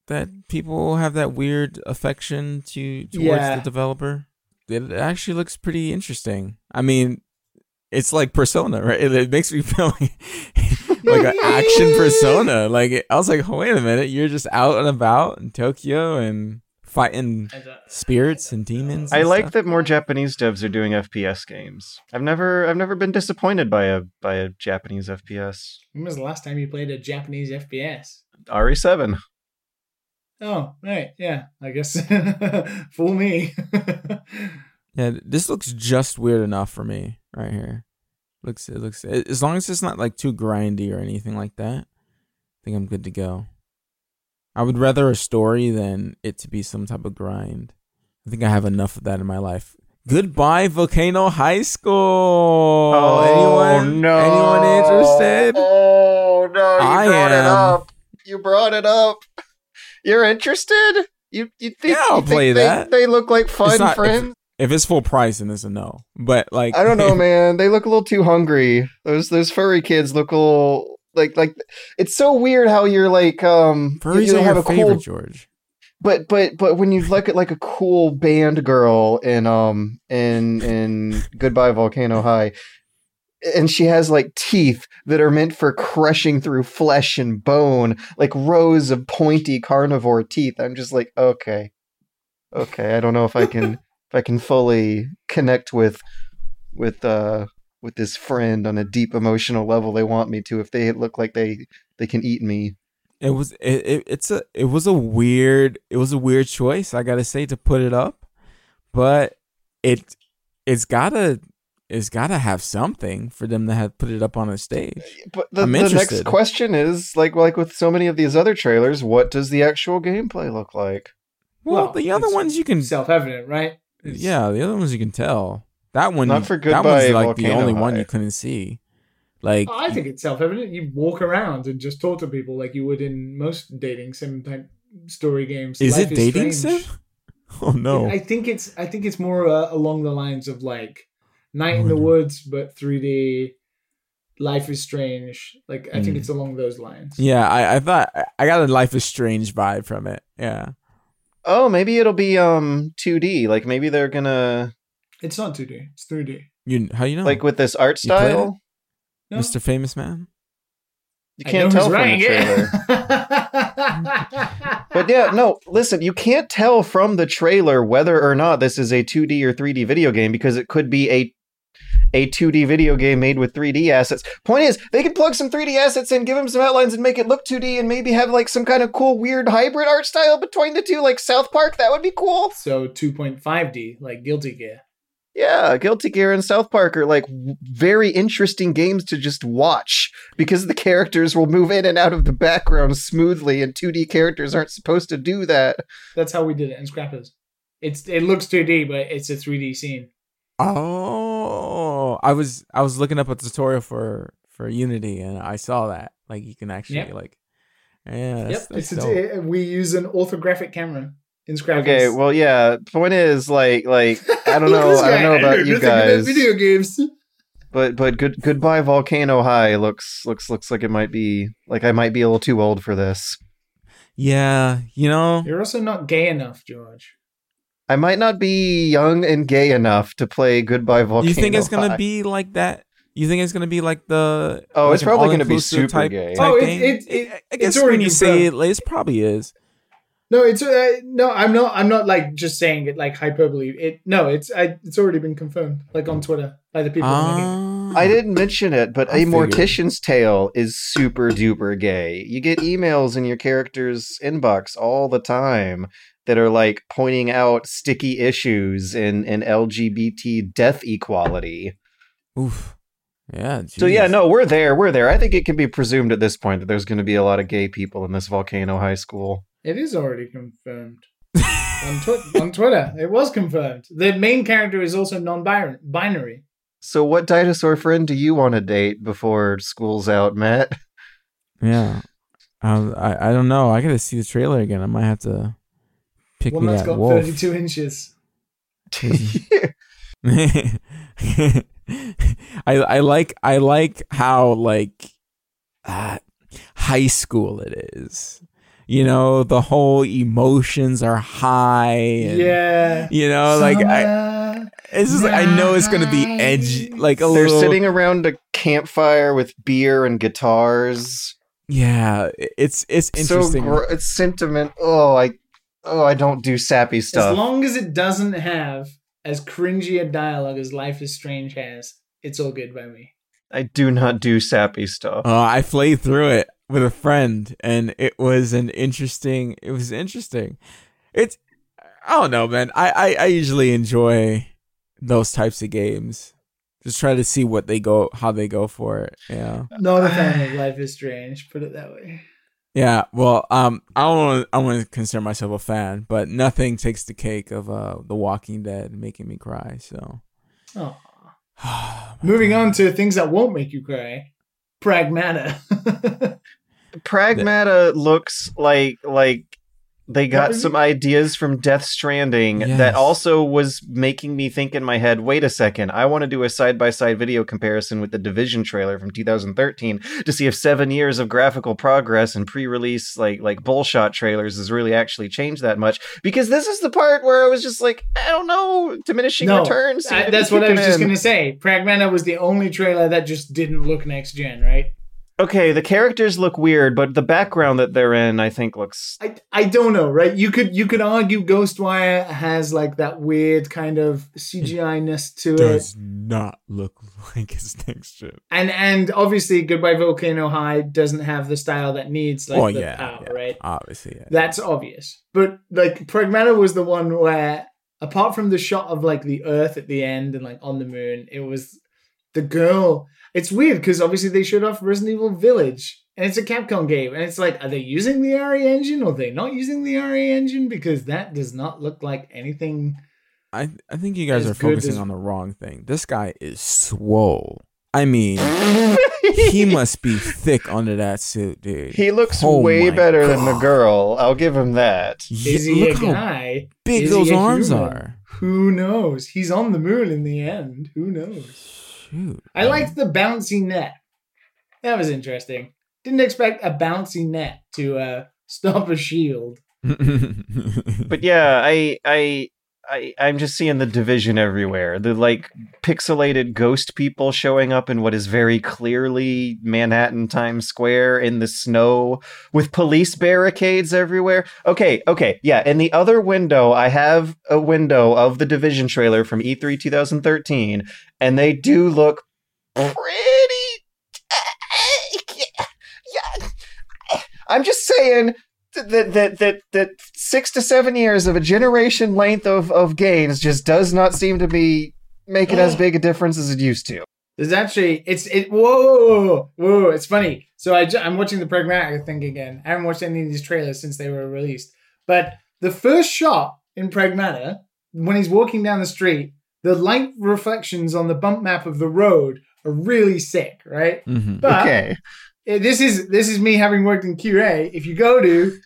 that people have that weird affection to towards Yeah. the developer? It actually looks pretty interesting. I mean, it's like Persona, right? It, it makes me feel like, like an action Persona. Like I was like, oh, wait a minute, you're just out and about in Tokyo and fighting spirits and demons. I like stuff. that more Japanese devs are doing FPS games. I've never I've never been disappointed by a by a Japanese FPS. When was the last time you played a Japanese FPS? RE7. Oh, right, yeah. I guess fool me. Yeah, this looks just weird enough for me right here. Looks it looks as long as it's not like too grindy or anything like that. I think I'm good to go. I would rather a story than it to be some type of grind. I think I have enough of that in my life. Goodbye, Volcano High School. Oh, anyone? No. Anyone interested? Oh no! You I brought it up. You brought it up. You're interested? You you think? Yeah, I'll think play they, that. They look like fun not- if- friends. If it's full price, then it's a no. But like, I don't know, man. They look a little too hungry. Those those furry kids look a little like like. It's so weird how you're like um. you- Furries you are have a cool favorite, George. but but but when you look at like a cool band girl in um in in Goodbye Volcano High, and she has like teeth that are meant for crushing through flesh and bone, like rows of pointy carnivore teeth. I'm just like, okay, Okay, I don't know if I can if I can fully connect with with uh with this friend on a deep emotional level they want me to if they look like they they can eat me. It was it, it it's a it was a weird it was a weird choice I gotta say to put it up, but it it's gotta it's gotta have something for them to have put it up on a stage. But the, I'm the next question is like like with so many of these other trailers, what does the actual gameplay look like? Well, Well, the other ones you can Self-evident, right? It's- yeah the other ones you can tell that one Not for that one's Goodbye like the Volcano only one you couldn't see. Like I think it's self-evident. You walk around and just talk to people like you would in most dating sim type story games. is Life it dating Strange. sim? Oh no! I think it's I think it's more uh, along the lines of like Night in the Wonder. Woods, but 3D. Life is Strange. Like I think Hmm. it's along those lines. yeah, I, I thought I got a Life is Strange vibe from it. Yeah, Oh, maybe it'll be um 2D. Like maybe they're gonna It's not 2D. It's 3D. you how you know? like with this art You played style. No? Mr. Famous Man. You I can't know tell who's from the trailer. right. But yeah, no, listen, you can't tell from the trailer whether or not this is a 2D or 3D video game because it could be a a 2D video game made with 3D assets. Point is, they could plug some 3D assets in, give them some outlines and make it look 2D and maybe have like some kind of cool weird hybrid art style between the two like South Park. That would be cool. so 2.5D, like Guilty Gear. Yeah, Guilty Gear and South Park are like very interesting games to just watch because the characters will move in and out of the background smoothly and 2D characters aren't supposed to do that. That's how we did it in Scrappers. It's it looks 2D, but it's a 3D scene. Oh, I was I was looking up a tutorial for for Unity and I saw that like you can actually Yep. like yeah that's, yep, that's it's a, we use an orthographic camera in Scrappers. Okay, well, yeah. Point is, like, like I don't know, I don't know about you looking at guys, Video games. but but good goodbye Volcano High looks looks looks like it might be like I might be a little too old for this. yeah you know You're also not gay enough, George. I might not be young and gay enough to play Goodbye Volcano. High. You think it's gonna High. be like that you think it's gonna be like the Oh, like it's probably gonna be all-inclusive super type, gay. type Oh, it- game? it- it- I it's guess when you say it, confirmed. it probably is No, it's uh, no. I'm not. I'm not like just saying it like hyperbole. It no. It's I, it's already been confirmed, like on Twitter by the people. making it. Ah. I didn't mention it, but I a figured. Mortician's Tale is super duper gay. You get emails in your character's inbox all the time that are like pointing out sticky issues in, in LGBT death equality. Oof. Yeah. So yeah, no, we're there. We're there. I think it can be presumed at this point that there's going to be a lot of gay people in this volcano high school. It is already confirmed on, twi- on Twitter. It was confirmed. The main character is also non-binary. So what dinosaur friend do you want to date before school's out, Matt? Yeah. Um, I I don't know. I gotta see the trailer again. I might have to pick One me that's that got wolf. 32 inches. I I like I like how like uh, high school it is. You know, the whole emotions are high. And, yeah. You know, like I, it's just like I know it's gonna be edgy, like a They're little. sitting around a campfire with beer and guitars. yeah, it's it's interesting. So gr- it's sentiment. Oh, I oh I don't do sappy stuff As long as it doesn't have as cringy a dialogue as Life is Strange has, it's all good by me. I do not do sappy stuff. Uh, I played through it with a friend, and it was an interesting. It was interesting. It's I don't know, man. I I, I usually enjoy those types of games. Just try to see what they go, how they go for it. Yeah, Not a fan of Life is Strange, put it that way. yeah. Well, um, I don't want I want to consider myself a fan, but nothing takes the cake of uh The Walking Dead making me cry. So, Oh. Moving on to things that won't make you cry. Pragmata. Pragmata looks like like they got was some ideas from Death Stranding Yes. that also was making me think in my head, wait a second, I want to do a side by side video comparison with the Division trailer from 2013 to see if seven years of graphical progress and pre release like like bullshot trailers has really actually changed that much. Because this is the part where I was just like, I don't know, diminishing no, returns. I- that's what I was kicking just going to say. Pragmata was the only trailer that just didn't look next gen, right? Okay, the characters look weird, but the background that they're in, I think, looks. I, I don't know, right? You could you could argue Ghostwire has like that weird kind of CGI ness to it, It Does not look like his next gen. and and obviously Goodbye Volcano High doesn't have the style that needs like oh the yeah, power, yeah, right? Obviously, yeah. That's obvious. But like Pragmata was the one where apart from the shot of like the earth at the end and like on the moon, it was the girl. It's weird because obviously they showed off Resident Evil Village and it's a Capcom game. And it's like, are they using the RE engine or are they not using the RE engine? Because that does not look like anything. I I think you guys are focusing as- on the wrong thing. This guy is swole. I mean, he must be thick under that suit, dude. He looks Oh way my better than the girl. I'll give him that. Yeah, Is he a how guy? big Is those arms human? are. Who knows? He's on the moon in the end. Who knows? Shoot. I liked the bouncy net. That was interesting. Didn't expect a bouncy net to uh, stop a shield. But yeah, I, I, I, I'm just seeing the division everywhere. The like pixelated ghost people showing up in what is very clearly Manhattan Times Square in the snow with police barricades everywhere. Okay, okay, yeah. In the other window, I have a window of the division trailer from E E3 2013, and they do look pretty. Eh, eh, yeah, I'm just saying that that that that six to seven years of a generation length of of games just does not seem to be making as big a difference as it used to. There's actually it's it. Whoa, whoa, whoa, whoa! It's funny. So I ju- I'm watching the pragmatic thing again. I haven't watched any of these trailers since they were released. But the first shot in Pragmata, when he's walking down the street, the light reflections on the bump map of the road are really sick, right? Mhm. But okay, this is this is me having worked in QA. If you go to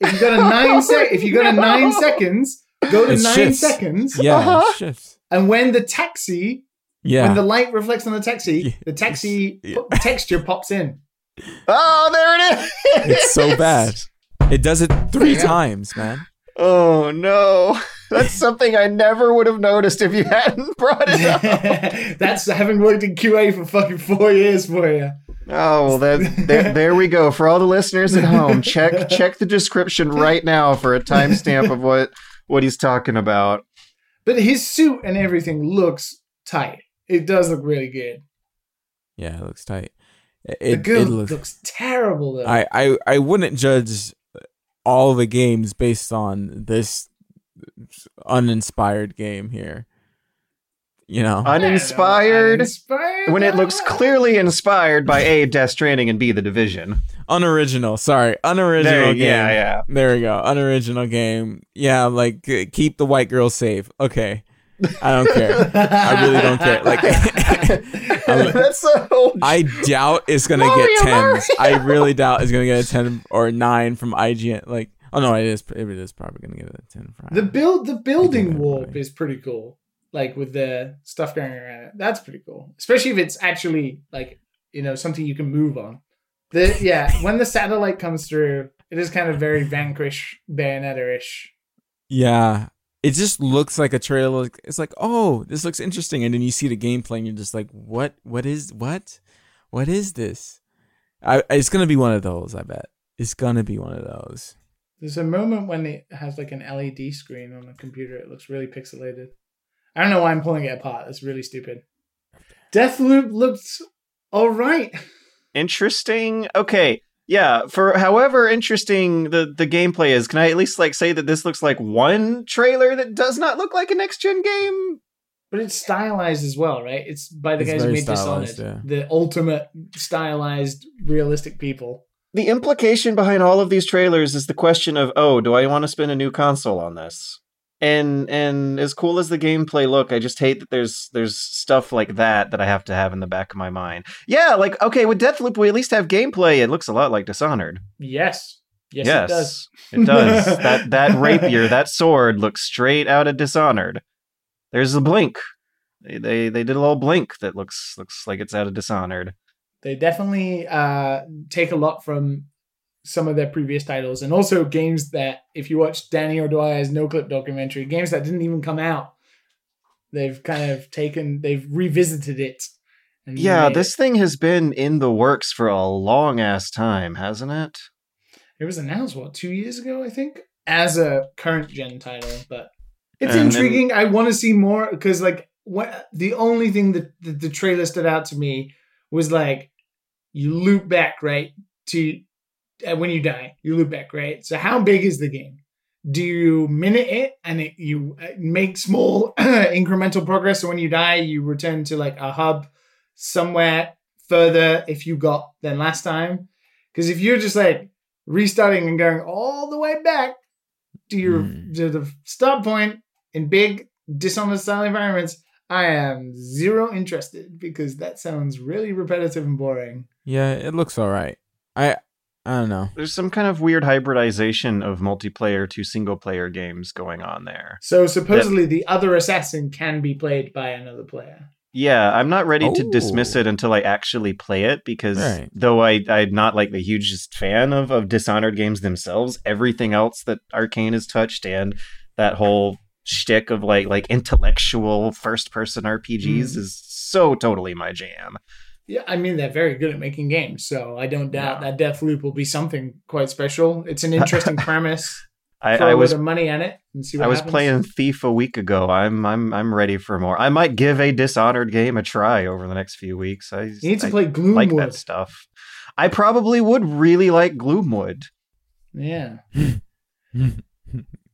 if you go to nine sec if you go to nine seconds, go to It nine shifts. seconds, Yeah, Uh-huh. shifts. and when the taxi Yeah. when the light reflects on the taxi, Yeah. the taxi Yeah. po- texture pops in. oh there it is. It's so bad. It does it three times, man. Oh no, that's something I never would have noticed if you hadn't brought it up. That's having worked in QA for fucking four years for you. Oh well, that there, there we go. For all the listeners at home, check check the description right now for a timestamp of what what he's talking about. But his suit and everything looks tight. It does look really good. Yeah, it looks tight. It, The it, it looks. looks terrible though. I, I I wouldn't judge all the games based on this uninspired game here. You know, Uninspired. Uninspired. When it looks clearly inspired by A, Death Stranding, and B, The Division. unoriginal. Sorry, unoriginal There, game. yeah, yeah. There we go. Unoriginal game. Yeah, like uh, keep the white girl safe. Okay, I don't care. I really don't care. Like, I- That's the whole. I doubt it's gonna Mario, get tens. Mario. I really doubt it's gonna get a ten or nine from IGN. Like, oh no, it is. It is probably gonna get a ten from The build, the building warp is pretty cool. Like with the stuff going around it, that's pretty cool. Especially if it's actually like you know something you can move on. The yeah, when the satellite comes through, it is kind of very Vanquish Bayonetta ish. Yeah. It just looks like a trailer. It's like, oh, this looks interesting, and then you see the gameplay, and you're just like, what? What is what? What is this? I, it's gonna be one of those. I bet it's gonna be one of those. There's a moment when it has like an LED screen on the computer. It looks really pixelated. I don't know why I'm pulling it apart. That's really stupid. Deathloop looks all right. interesting. Okay, yeah. For however interesting the the gameplay is, can I at least like say that this looks like one trailer that does not look like a next gen game? But it's stylized as well, right? It's by the It's guys who very made Dishonored, stylized, the ultimate stylized, realistic people. The implication behind all of these trailers is the question of, oh, do I want to spend a new console on this? And and as cool as the gameplay look, I just hate that there's there's stuff like that that I have to have in the back of my mind. Yeah, like okay, with Deathloop we at least have gameplay. It looks a lot like Dishonored. Yes, yes, it does. It does. that that rapier, that sword looks straight out of Dishonored. There's a blink. They, they they did a little blink that looks looks like it's out of Dishonored. They definitely uh, take a lot from some of their previous titles, and also games that, if you watch Danny O'Dwyer's Noclip documentary, games that didn't even come out, they've kind of taken, they've revisited it and Yeah, this it. thing has been in the works for a long ass time, hasn't it? it was announced what two years ago, I think, as a current gen title. But it's And then- intriguing. I want to see more because like what the only thing that the, the trailer stood out to me was like you loop back right to uh, when you die, you loop back right. So how big is the game? Do you minute it and it, you uh, make small incremental progress? So when you die, you return to like a hub somewhere further if you got than last time. Because if you're just like restarting and going all the way back to your Hmm. to the start point in big Dishonored style environments, I am zero interested because that sounds really repetitive and boring. Yeah, it looks all right. I I don't know. There's some kind of weird hybridization of multiplayer to single player games going on there. So supposedly the other assassin can be played by another player. Yeah, I'm not ready to dismiss Oh. it until I actually play it because Right. though I, I'm not like the hugest fan of, of Dishonored games themselves, everything else that Arcane has touched and that whole shtick of like like intellectual first person RPGs Mhm. is so totally my jam. Yeah, I mean they're very good at making games, so I don't doubt Yeah. that Deathloop will be something quite special. It's an interesting premise. I, Throw I a was money in it and see what I was happens. playing Thief a week ago. I'm I'm I'm ready for more. I might give a Dishonored game a try over the next few weeks. I You need to I play like Gloomwood. that stuff. I probably would really like Gloomwood. Yeah.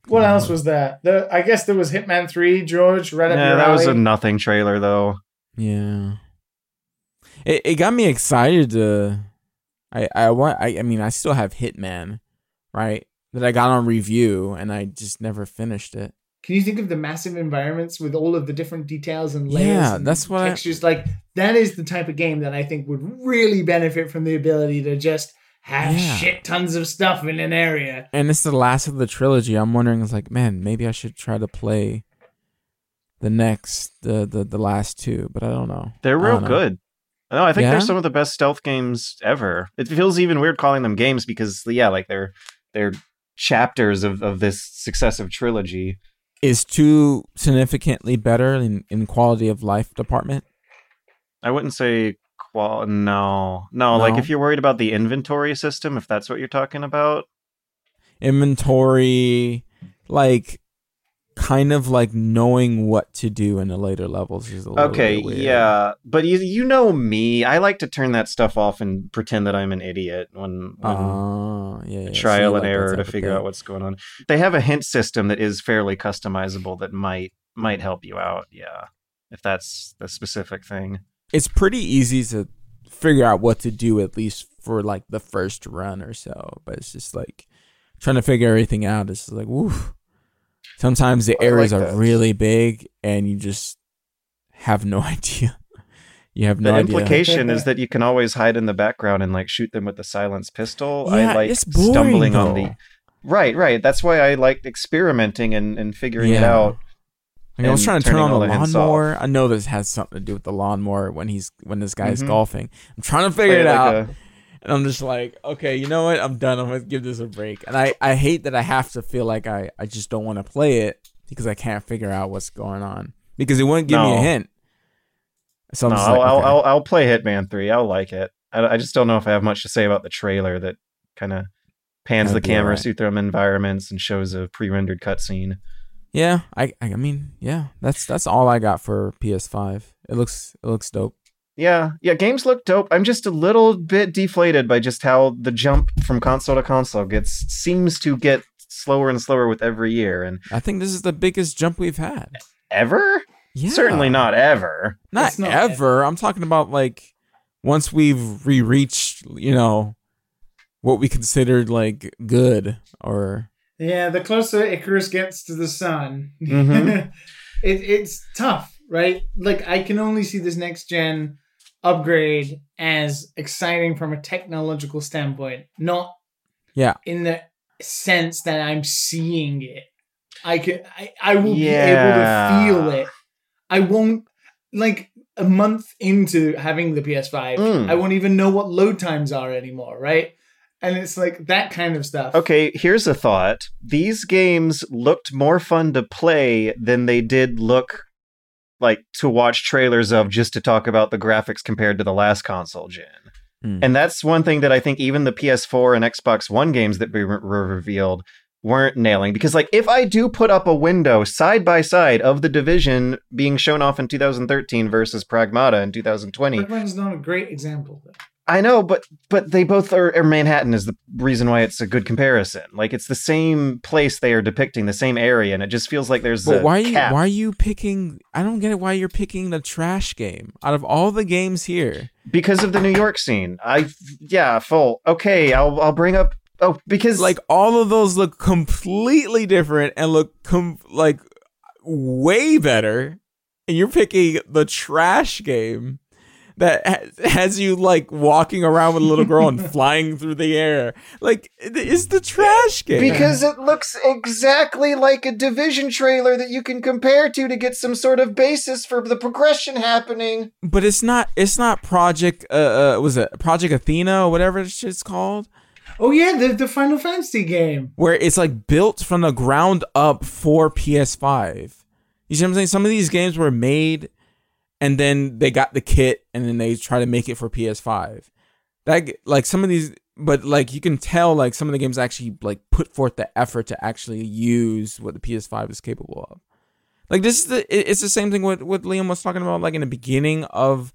What else was that? The I guess there was Hitman Three, George. Right up Yeah, your that was a nothing trailer though. Yeah. It it got me excited to I I want I, I mean I still have Hitman, right? That I got on review and I just never finished it. Can you think of the massive environments with all of the different details and layers? Yeah, and that's what I- textures. Like that is the type of game that I think would really benefit from the ability to just have Yeah. shit tons of stuff in an area. And it's the last of the trilogy. I'm wondering it's like, man, maybe I should try to play the next the the, the last two, but I don't know. They're real don't know. good. No, I think Yeah? they're some of the best stealth games ever. It feels even weird calling them games because yeah, like they're they're chapters of, of this successive trilogy. Is two significantly better in, in quality of life department? I wouldn't say qual no. No, like if you're worried about the inventory system, if that's what you're talking about. Inventory, like kind of like knowing what to do in the later levels is a little Okay, yeah, but you you know me. I like to turn that stuff off and pretend that I'm an idiot when, when Oh, yeah, yeah. Trial you and like error to figure out what's going on. They have a hint system that is fairly customizable that might might help you out. Yeah, if that's the specific thing. It's pretty easy to figure out what to do at least for like the first run or so, but it's just like trying to figure everything out. It's just like woof. Sometimes the areas like are really big and you just have no idea. You have no the idea. implication is that you can always hide in the background and like shoot them with the silenced pistol. Yeah, I like boring, stumbling on the Right, right. That's why I liked experimenting and, and figuring it Yeah. out. Like, I was trying to turn on the lawnmower. I know this has something to do with the lawnmower when he's when this guy's Mhm. golfing. I'm trying to figure Play it like out. a- And I'm just like, okay, you know what? I'm done. I'm gonna give this a break. And I, I hate that I have to feel like I, I just don't want to play it because I can't figure out what's going on. Because it wouldn't give me a hint. So I'm no, like, I'll, okay. I'll I'll play Hitman Three. I'll like it. I, I just don't know if I have much to say about the trailer that kind of pans That'd the camera alright. through them environments and shows a pre-rendered cutscene. yeah, I, I mean, yeah, that's that's all I got for PS5. It looks it looks dope. Yeah, yeah, games look dope. I'm just a little bit deflated by just how the jump from console to console gets seems to get slower and slower with every year. And I think this is the biggest jump we've had. ever, Yeah, certainly not ever. not, not ever. I'm talking about like once we've re-reached, you know, what we considered like good or Yeah, the closer Icarus gets to the sun, Mhm. it, it's tough, right? Like I can only see this next gen upgrade as exciting from a technological standpoint, not Yeah. in the sense that I'm seeing it. I can I, I will Yeah. be able to feel it. I won't like a month into having the PS5, Mm. I won't even know what load times are anymore, right? And it's like that kind of stuff. Okay, here's a thought. These games looked more fun to play than they did look like to watch trailers of just to talk about the graphics compared to the last console gen. Hmm. And that's one thing that I think even the PS4 and Xbox One games that were were revealed weren't nailing because like if I do put up a window side by side of the division being shown off in 2013 versus Pragmata in 2020 Pac-Man's not a great example. Though. I know, but but they both are, are Manhattan is the reason why it's a good comparison. Like it's the same place they are depicting, the same area, and it just feels like there's But why are you cap. why are you picking? I don't get it. Why you're picking the trash game out of all the games here? because of the New York scene. I yeah, full. Okay, I'll I'll bring up oh because Like all of those look completely different and look com- like way better, and you're picking the trash game that ha- has you like walking around with a little girl and flying through the air. Like it is the trash game because it looks exactly like a division trailer that you can compare to to get some sort of basis for the progression happening. but it's not. It's not Project. Uh, uh was it Project Athena or whatever it's shit's called? Oh yeah, the the Final Fantasy game. where it's like built from the ground up for PS5. You see what I'm saying? Some of these games were made and then they got the kit and then they try to make it for PS5. That like some of these but like you can tell like some of the games actually like put forth the effort to actually use what the PS5 is capable of. Like this is the it's the same thing what what Liam was talking about like in the beginning of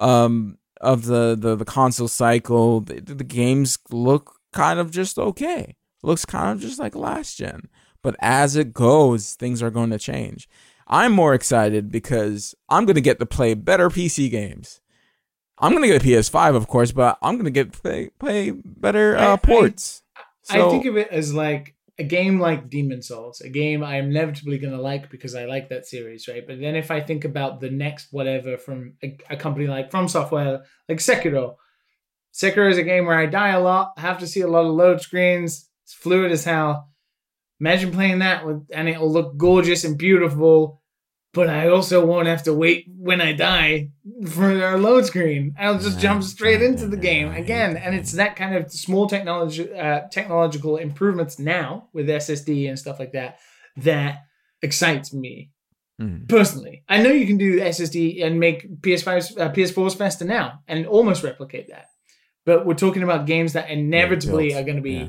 um of the the, the console cycle the, the games look kind of just okay looks kind of just like last gen but as it goes things are going to change i'm more excited because i'm going to get to play better pc games i'm going to get a ps5 of course but i'm going to get play, play better I- uh, I- ports I think of it as like a game like Demon's Souls, a game I'm inevitably going to like because I like that series, right? But then if I think about the next whatever from a, a company like From Software, like Sekiro, Sekiro is a game where I die a lot, have to see a lot of load screens, it's fluid as hell. Imagine playing that with, and it'll look gorgeous and beautiful, but I also won't have to wait when I die for our load screen. I'll just jump straight into the game again, and it's that kind of small technology, uh, technological improvements now with SSD and stuff like that that excites me Mhm. personally. I know you can do SSD and make PS5s, uh, PS4s faster now, and almost replicate that. But we're talking about games that inevitably built, are going to be yeah.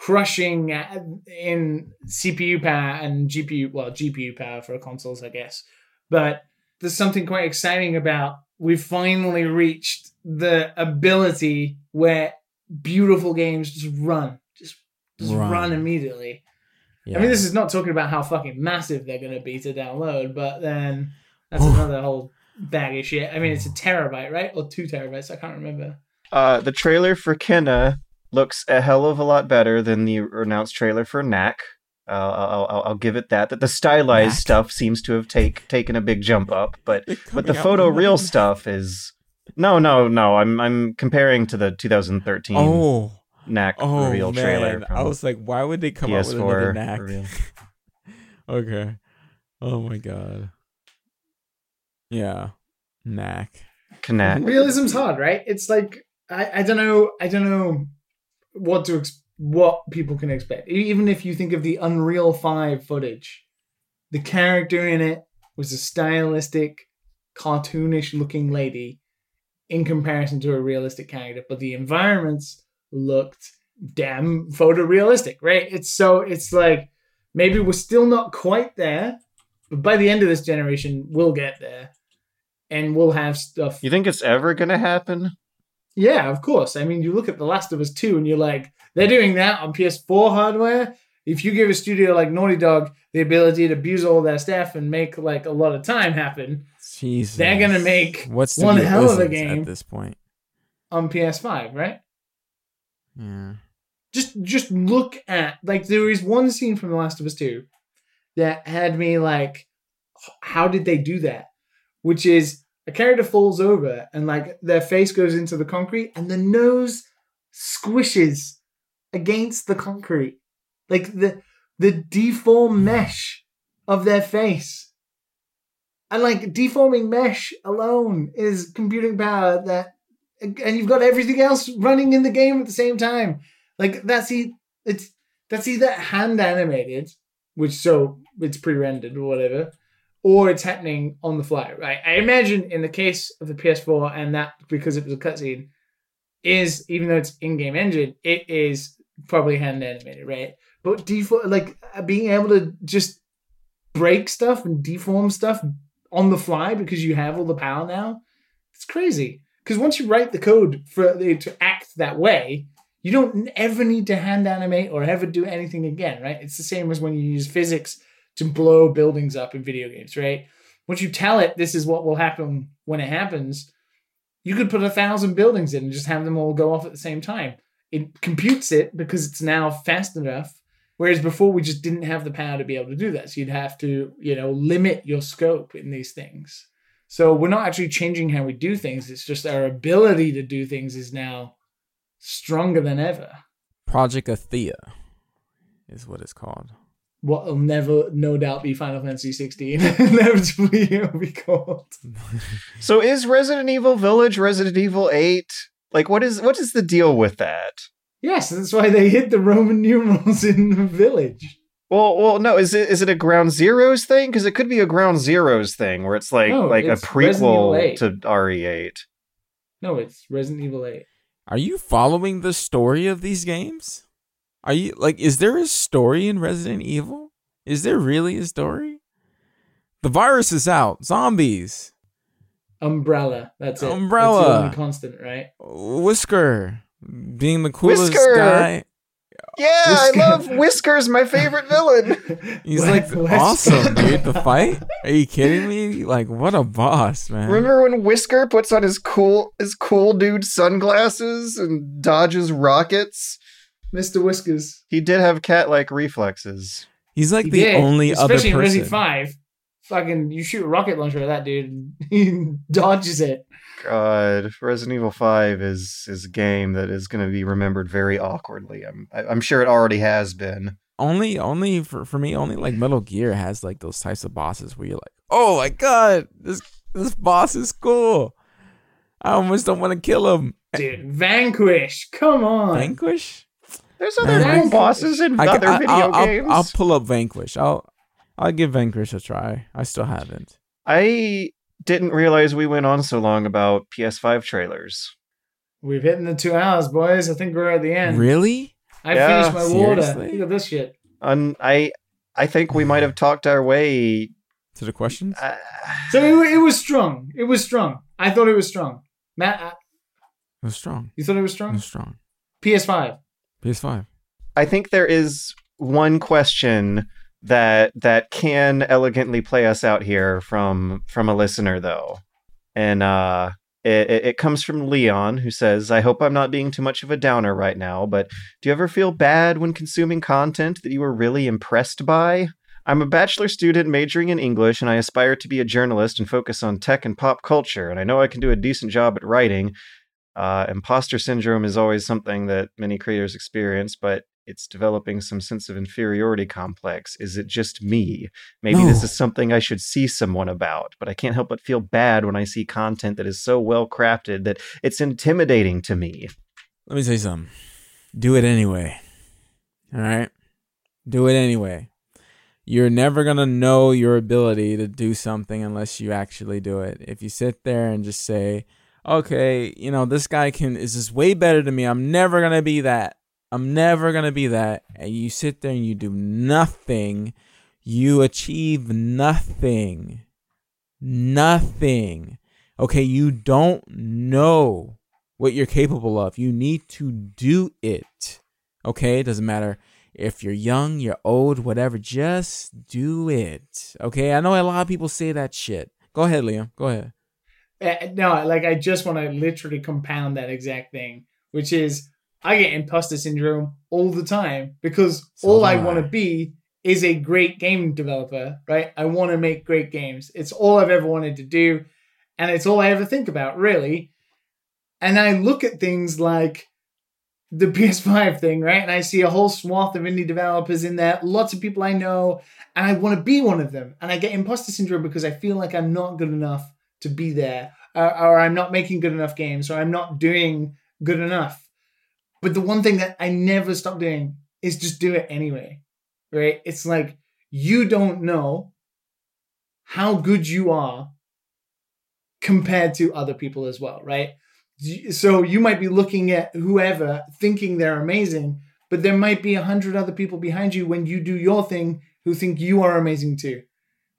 Crushing uh, in CPU power and GPU, well, GPU power for consoles, I guess. But there's something quite exciting about we've finally reached the ability where beautiful games just run, just just Run. run, immediately. yeah. I mean, this is not talking about how fucking massive they're going to be to download, but then that's Oof. another whole bag of shit. I mean, it's a terabyte, right? Or two terabytes? I can't remember. Uh, the trailer for Kena looks a hell of a lot better than the announced trailer for Knack. Uh, I'll, I'll, I'll give it that. That the stylized Knack? stuff seems to have take taken a big jump up, but but the photo real another- stuff is no, no, no. I'm I'm comparing to the 2013 oh Knack oh reveal man trailer. I was like why would they come out with another PS4 knack okay oh my god yeah knack Knack. Realism's hard, right? It's like I, I don't know I don't know what to ex- what people can expect. Even if you think of the Unreal Five footage, the character in it was a stylistic, cartoonish looking lady in comparison to a realistic character, but the environments looked damn photorealistic, right? It's so it's like maybe we're still not quite there, but by the end of this generation, we'll get there. And we'll have stuff You think it's ever gonna happen? Yeah, of course. I mean, you look at The Last of Us 2 and you're like, they're doing that on PS4 hardware. If you give a studio like Naughty Dog the ability to abuse all their staff and make like a lot of time happen Jesus. They're gonna make what's to one hell of a game. at this point. on PS5, right? Yeah. Just just look at like there is one scene from The Last of Us 2 that had me like, how did they do that? Which is a character falls over and like their face goes into the concrete and the nose squishes against the concrete. Like the the deformed mesh of their face. And like deforming mesh alone is computing power that and you've got everything else running in the game at the same time. Like that's e- it's that's either hand animated, which so it's pre-rendered or whatever, or it's happening on the fly, right? I imagine in the case of the PS4 and that because it was a cutscene, is even though it's in-game engine, it is probably hand animated, right? But default like uh, being able to just break stuff and deform stuff on the fly because you have all the power now, it's crazy. Because once you write the code for it to act that way, you don't ever need to hand animate or ever do anything again, right? It's the same as when you use physics to blow buildings up in video games, right? Once you tell it this is what will happen when it happens, you could put a thousand buildings in and just have them all go off at the same time. It computes it because it's now fast enough. Whereas before we just didn't have the power to be able to do that. So you'd have to, you know, limit your scope in these things. So we're not actually changing how we do things. It's just our ability to do things is now stronger than ever. Project Athia is what it's called. What will never, no doubt, be Final Fantasy 16. Inevitably, it'll be called. So is Resident Evil Village Resident Evil 8? Like what is what is the deal with that? Yes, that's why they hid the Roman numerals in the village. Well, well, no. Is it is it a Ground Zeroes thing? Because it could be a Ground Zeroes thing where it's like No, like a it's Resident Evil prequel to RE8. No, it's Resident Evil 8. Are you following the story of these games? Are you like is there a story in Resident Evil? Is there really a story? The virus is out. Zombies. Umbrella. That's it. Umbrella. That's the only constant, right? Whisker being the coolest Whisker! guy. Yeah, Whisker. I love Whiskers, my favorite villain. He's Wes- like Wesker. awesome, dude. The fight? Are you kidding me? Like what a boss, man. Remember when Whisker puts on his cool his cool dude sunglasses and dodges rockets? Mr. Whiskers. He did have cat like reflexes. He's like He the did, only other person. especially in person. 5. Fucking, you shoot a rocket launcher at that dude, and he dodges it. God, Resident Evil Five is is a game that is going to be remembered very awkwardly. I'm I- I'm sure it already has been. only only for, for me only like metal gear has like those types of bosses where you're like oh my god this this boss is cool i almost don't want to kill him Dude, Vanquish, come on. There's other Man. cool bosses in I, other I, video I'll, I'll- games. I'll, pull up vanquish i'll i'll give vanquish a try i still haven't I didn't realize we went on so long about PS5 trailers. We've hit in the two hours, boys. I think we're at the end. really I Yeah, finished my water. Look at this shit. And I I think we might have talked our way. to the questions Uh, So it, it was strong. It was strong. I thought it was strong. Matt, uh, it was strong you thought it was it strong? was strong PS5. Ps5 I think there is one question that that can elegantly play us out here from from a listener though, and uh, it, it comes from Leon who says, "I hope I'm not being too much of a downer right now, but do you ever feel bad when consuming content that you were really impressed by?" I'm a bachelor student majoring in English, and I aspire to be a journalist and focus on tech and pop culture. And I know I can do a decent job at writing. Uh, imposter syndrome is always something that many creators experience, but it's developing some sense of inferiority complex. Is it just me? Maybe this is something I should see someone about, but I can't help but feel bad when I see content that is so well crafted that it's intimidating to me. let me tell you something do it anyway all right do it anyway you're never going to know your ability to do something unless you actually do it if you sit there and just say okay you know this guy can is just way better than me i'm never to be that i'm never to be that and you sit there and you do nothing you achieve nothing nothing okay you don't know what you're capable of. You need to do it. Okay? It doesn't matter if you're young, you're old, whatever. Just do it. Okay? I know a lot of people say that shit. Go ahead, Liam. Go ahead. Uh, no, like I just want to literally compound that exact thing, which is I get imposter syndrome all the time because So all I I. want to be is a great game developer, right? I want to make great games. It's all I've ever wanted to do, and it's all I ever think about, really. And I look at things like the PS5 thing, right? And I see a whole swath of indie developers in there, lots of people I know, and I want to be one of them. And I get imposter syndrome because I feel like I'm not good enough to be there, uh, or I'm not making good enough games, or I'm not doing good enough. But the one thing that I never stop doing is just do it anyway, right? It's like you don't know how good you are compared to other people as well, right? So you might be looking at whoever thinking they're amazing, but there might be a hundred other people behind you when you do your thing who think you are amazing too.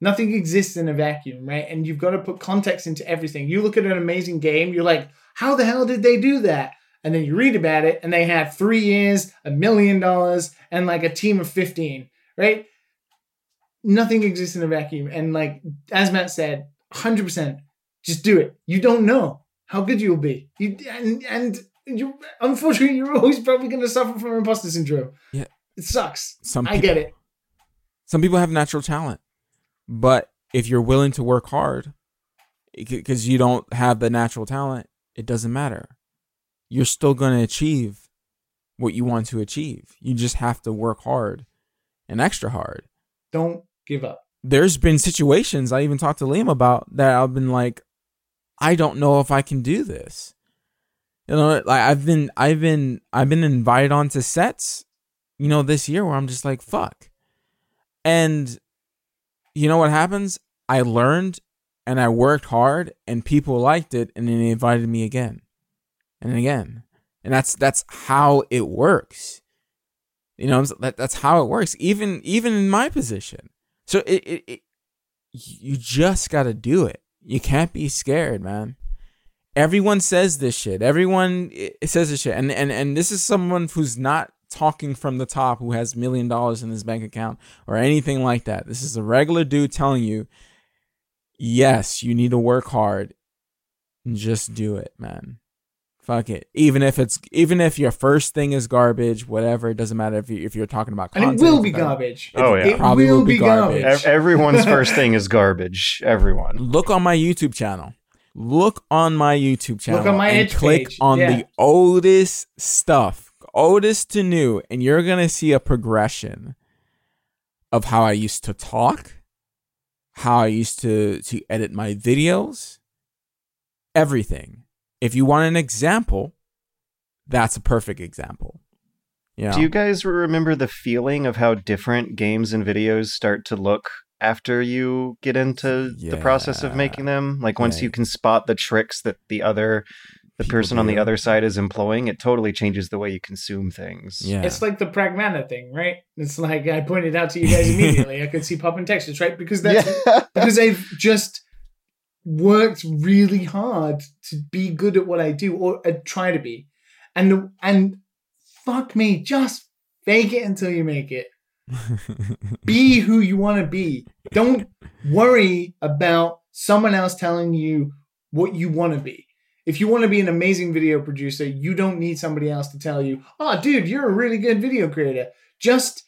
Nothing exists in a vacuum, right? And you've got to put context into everything. You look at an amazing game, you're like, how the hell did they do that? And then you read about it, and they had three years, a million dollars, and like a team of 15, right? Nothing exists in a vacuum. And like, as Matt said, 100%, just do it. You don't know how good you'll be. You, and, and you, unfortunately, you're always probably going to suffer from imposter syndrome. Yeah. It sucks. Some I get it. Some people have natural talent, but if you're willing to work hard, because you don't have the natural talent, it doesn't matter. You're still going to achieve what you want to achieve. You just have to work hard and extra hard. Don't give up. There's been situations I even talked to Liam about that I've been like, I don't know if I can do this. You know, like I've been, I've been, I've been invited onto sets, you know, this year where I'm just like, fuck. And you know what happens? I learned and I worked hard and people liked it and then they invited me again and again. And that's that's how it works. You know, that, that's how it works. Even even in my position. So it, it, it you just got to do it. You can't be scared, man. Everyone says this shit. Everyone eh, says this shit. And and and this is someone who's not talking from the top who has million dollars in his bank account or anything like that. This is a regular dude telling you, yes, you need to work hard. And just do it, man. Fuck it. Even if it's even if your first thing is garbage, whatever, it doesn't matter if you if you're talking about content. And it will be garbage. Oh yeah, it probably will, be garbage. garbage. Everyone's first thing is garbage. Everyone. Look on my YouTube channel. Look on my YouTube channel. Look on my and edge click page. on Yeah. the oldest stuff, oldest to new, and you're gonna see a progression of how I used to talk, how I used to to edit my videos, everything. If you want an example, that's a perfect example. Know? Do you guys remember the feeling of how different games and videos start to look after you get into the process of making them? Like once Yeah. you can spot the tricks that the other the person on the other side is employing, it totally changes the way you consume things. yeah. It's like the pragmata thing, right? It's like I pointed out to you guys immediately. I could see pop in textures, right? Because that's Yeah. because they've just worked really hard to be good at what I do or uh, try to be, and and fuck me, just fake it until you make it. Be who you want to be. Don't worry about someone else telling you what you want to be. If you want to be an amazing video producer, you don't need somebody else to tell you, "Oh, dude, you're a really good video creator." Just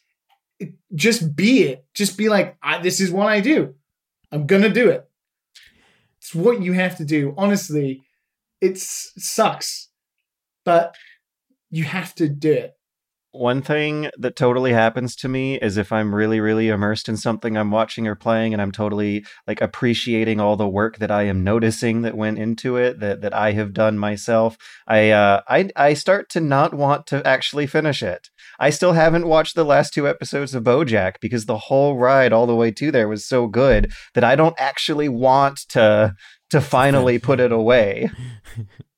just be it. Just be like, "This is what I do. I'm going to do it." It's what you have to do. Honestly, it sucks, but you have to do it. One thing that totally happens to me is if I'm really, really immersed in something I'm watching or playing and I'm totally like appreciating all the work that I am noticing that went into it, that, that I have done myself, I, uh, I, I start to not want to actually finish it. I still haven't watched the last two episodes of Bojack because the whole ride all the way to there was so good that I don't actually want to, to finally put it away.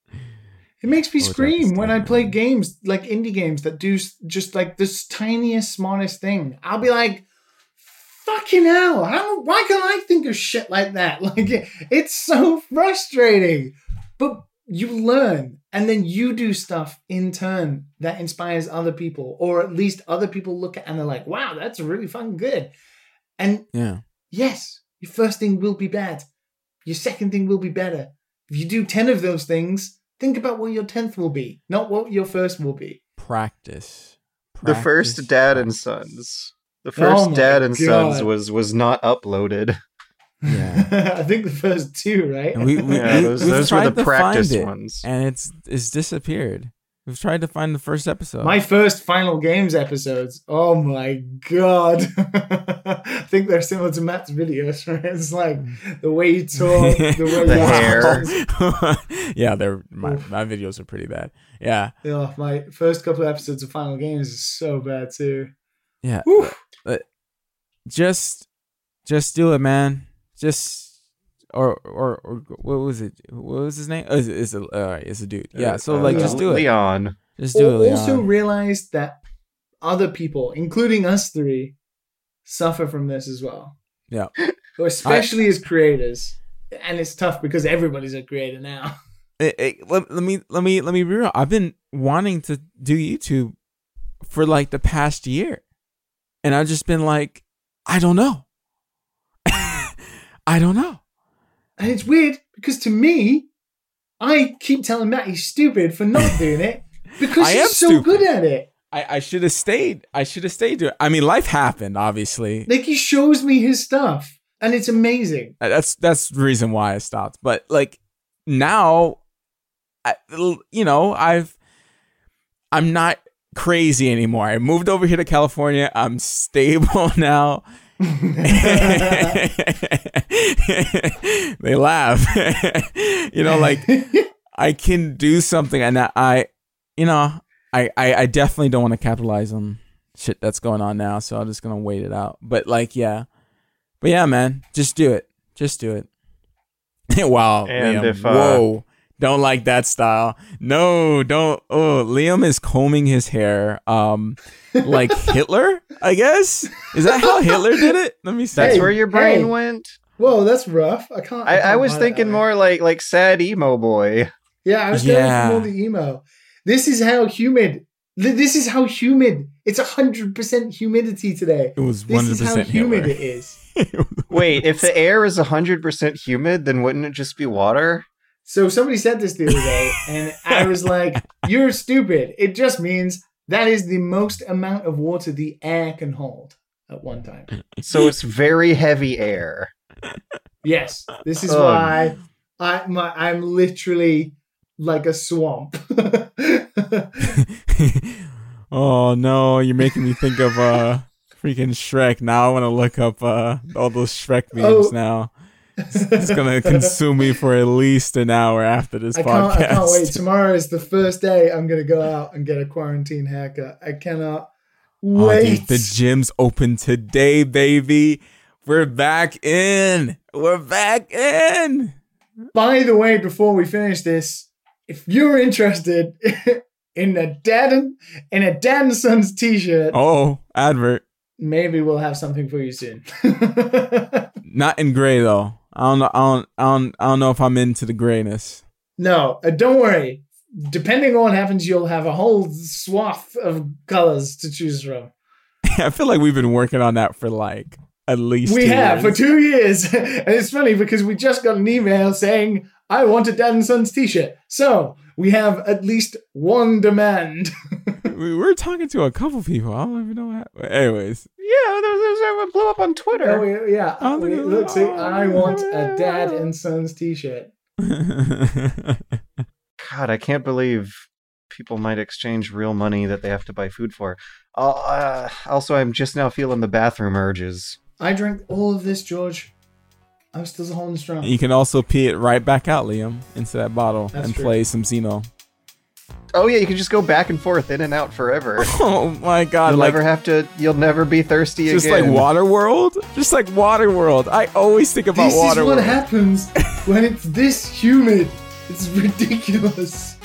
It makes me scream when I play games like indie games that do just like this tiniest, smallest thing. I'll be like, "Fucking hell! How? Why can't I think of shit like that? Like, it- it's so frustrating." But you learn, and then you do stuff in turn that inspires other people, or at least other people look at and they're like, "Wow, that's really fucking good." And yeah. yes, your first thing will be bad. Your second thing will be better. If you do 10 of those things, think about what your 10th will be, not what your first will be. Practice. the first Practice, Dad and. Sons. The oh first Oh Dad and Sons was was not uploaded. Yeah. I think the first two, right? And we, we, Yeah, we- those, those were the practice ones. and it's it's disappeared. We've tried to find the first episode. My first Final Games episodes. Oh my god. I think they're similar to Matt's videos, right? It's like the way you talk, the way The you hair. yeah, they're my, my videos are pretty bad. Yeah, Oh, my first couple of episodes of Final Games is so bad too. yeah. Whew. Uh, just just do it, man. just or or or what was it? What was his name? Oh, it's, it's a uh, it's a dude. Yeah. So Uh, like, just do it. Leon. Just do it. Al- also Leon. realize that other people, including us three, suffer from this as well. Yeah. Or especially as creators. And it's tough because everybody's a creator now. it, it- let, let me let me let me be real. I've been wanting to do YouTube for like the past year, and I've just been like, I don't know. I don't know. And it's weird because to me, I keep telling Matt he's stupid for not doing it because he's so stupid. good at it. I, I should have stayed. I should have stayed. To it. I mean, life happened. Obviously, Like he shows me his stuff and it's amazing. that's that's the reason why I stopped. But like now, I, you know, I've I'm not crazy anymore. I moved over here to California. I'm stable now. they laugh. you know, like I can do something, and I, I you know, I, I, I definitely don't want to capitalize on shit that's going on now. So I'm just gonna wait it out. But like, yeah, but yeah, man, just do it. Just do it. wow. And Liam, if, uh, whoa. Don't like that style. No, don't. Oh, Liam is combing his hair, um, like Hitler. I guess is that how Hitler did it? Let me see. That's Hey, where your brain hey. went. Whoa, that's rough. I can't. I, I can't was thinking more like like sad emo boy. Yeah, I was Yeah. going for more the emo. This is how humid. This is how humid. It's hundred percent humidity today. It was This one hundred is how percent humid Hitler. it is. Wait, if the air is hundred percent humid, then wouldn't it just be water? So somebody said this the other day, and I was like, "You're stupid." It just means that is the most amount of water the air can hold at one time. So it's very heavy air. Yes, this is Ugh. why I my, I'm literally like a swamp. oh no, you're making me think of uh freaking Shrek. Now I want to look up uh all those Shrek memes Oh. now. It's gonna consume me for at least an hour after this I can't, podcast. I can't wait. Tomorrow is the first day I'm gonna go out and get a quarantine haircut. I cannot Oh, wait. dude, the gym's open today, baby. We're back in. We're back in. By the way, before we finish this, if you're interested in a dad and in a dad and sons t-shirt, Oh, advert. maybe we'll have something for you soon. Not in gray though. I don't know. I don't. I don't. I don't know if I'm into the grayness. no, uh, don't worry. Depending on what happens, you'll have a whole swath of colors to choose from. I feel like we've been working on that for like at least. We have years. for two years. and it's funny because we just got an email saying, I want a Dad and Sons t shirt. So we have at least one demand. we were talking to a couple people. I don't even know what. Happened. Anyways, Yeah, there was, there was, blew up on Oh, Twitter. we- yeah. I don't we- look, see, I want a Dad and Sons t shirt. God, I can't believe people might exchange real money that they have to buy food for. Uh, uh, also, I'm just now feeling the bathroom urges. I drank all of this, George. I'm still holding strong. you can also pee it right back out, Liam, into that bottle That's and true. play some Xeno. Oh yeah, you can just go back and forth, in and out forever. Oh my god! You'll like never have to. You'll never be thirsty just again. Just like Waterworld, just like Water World. I always think about This is Water what happens when it's this humid. It's ridiculous.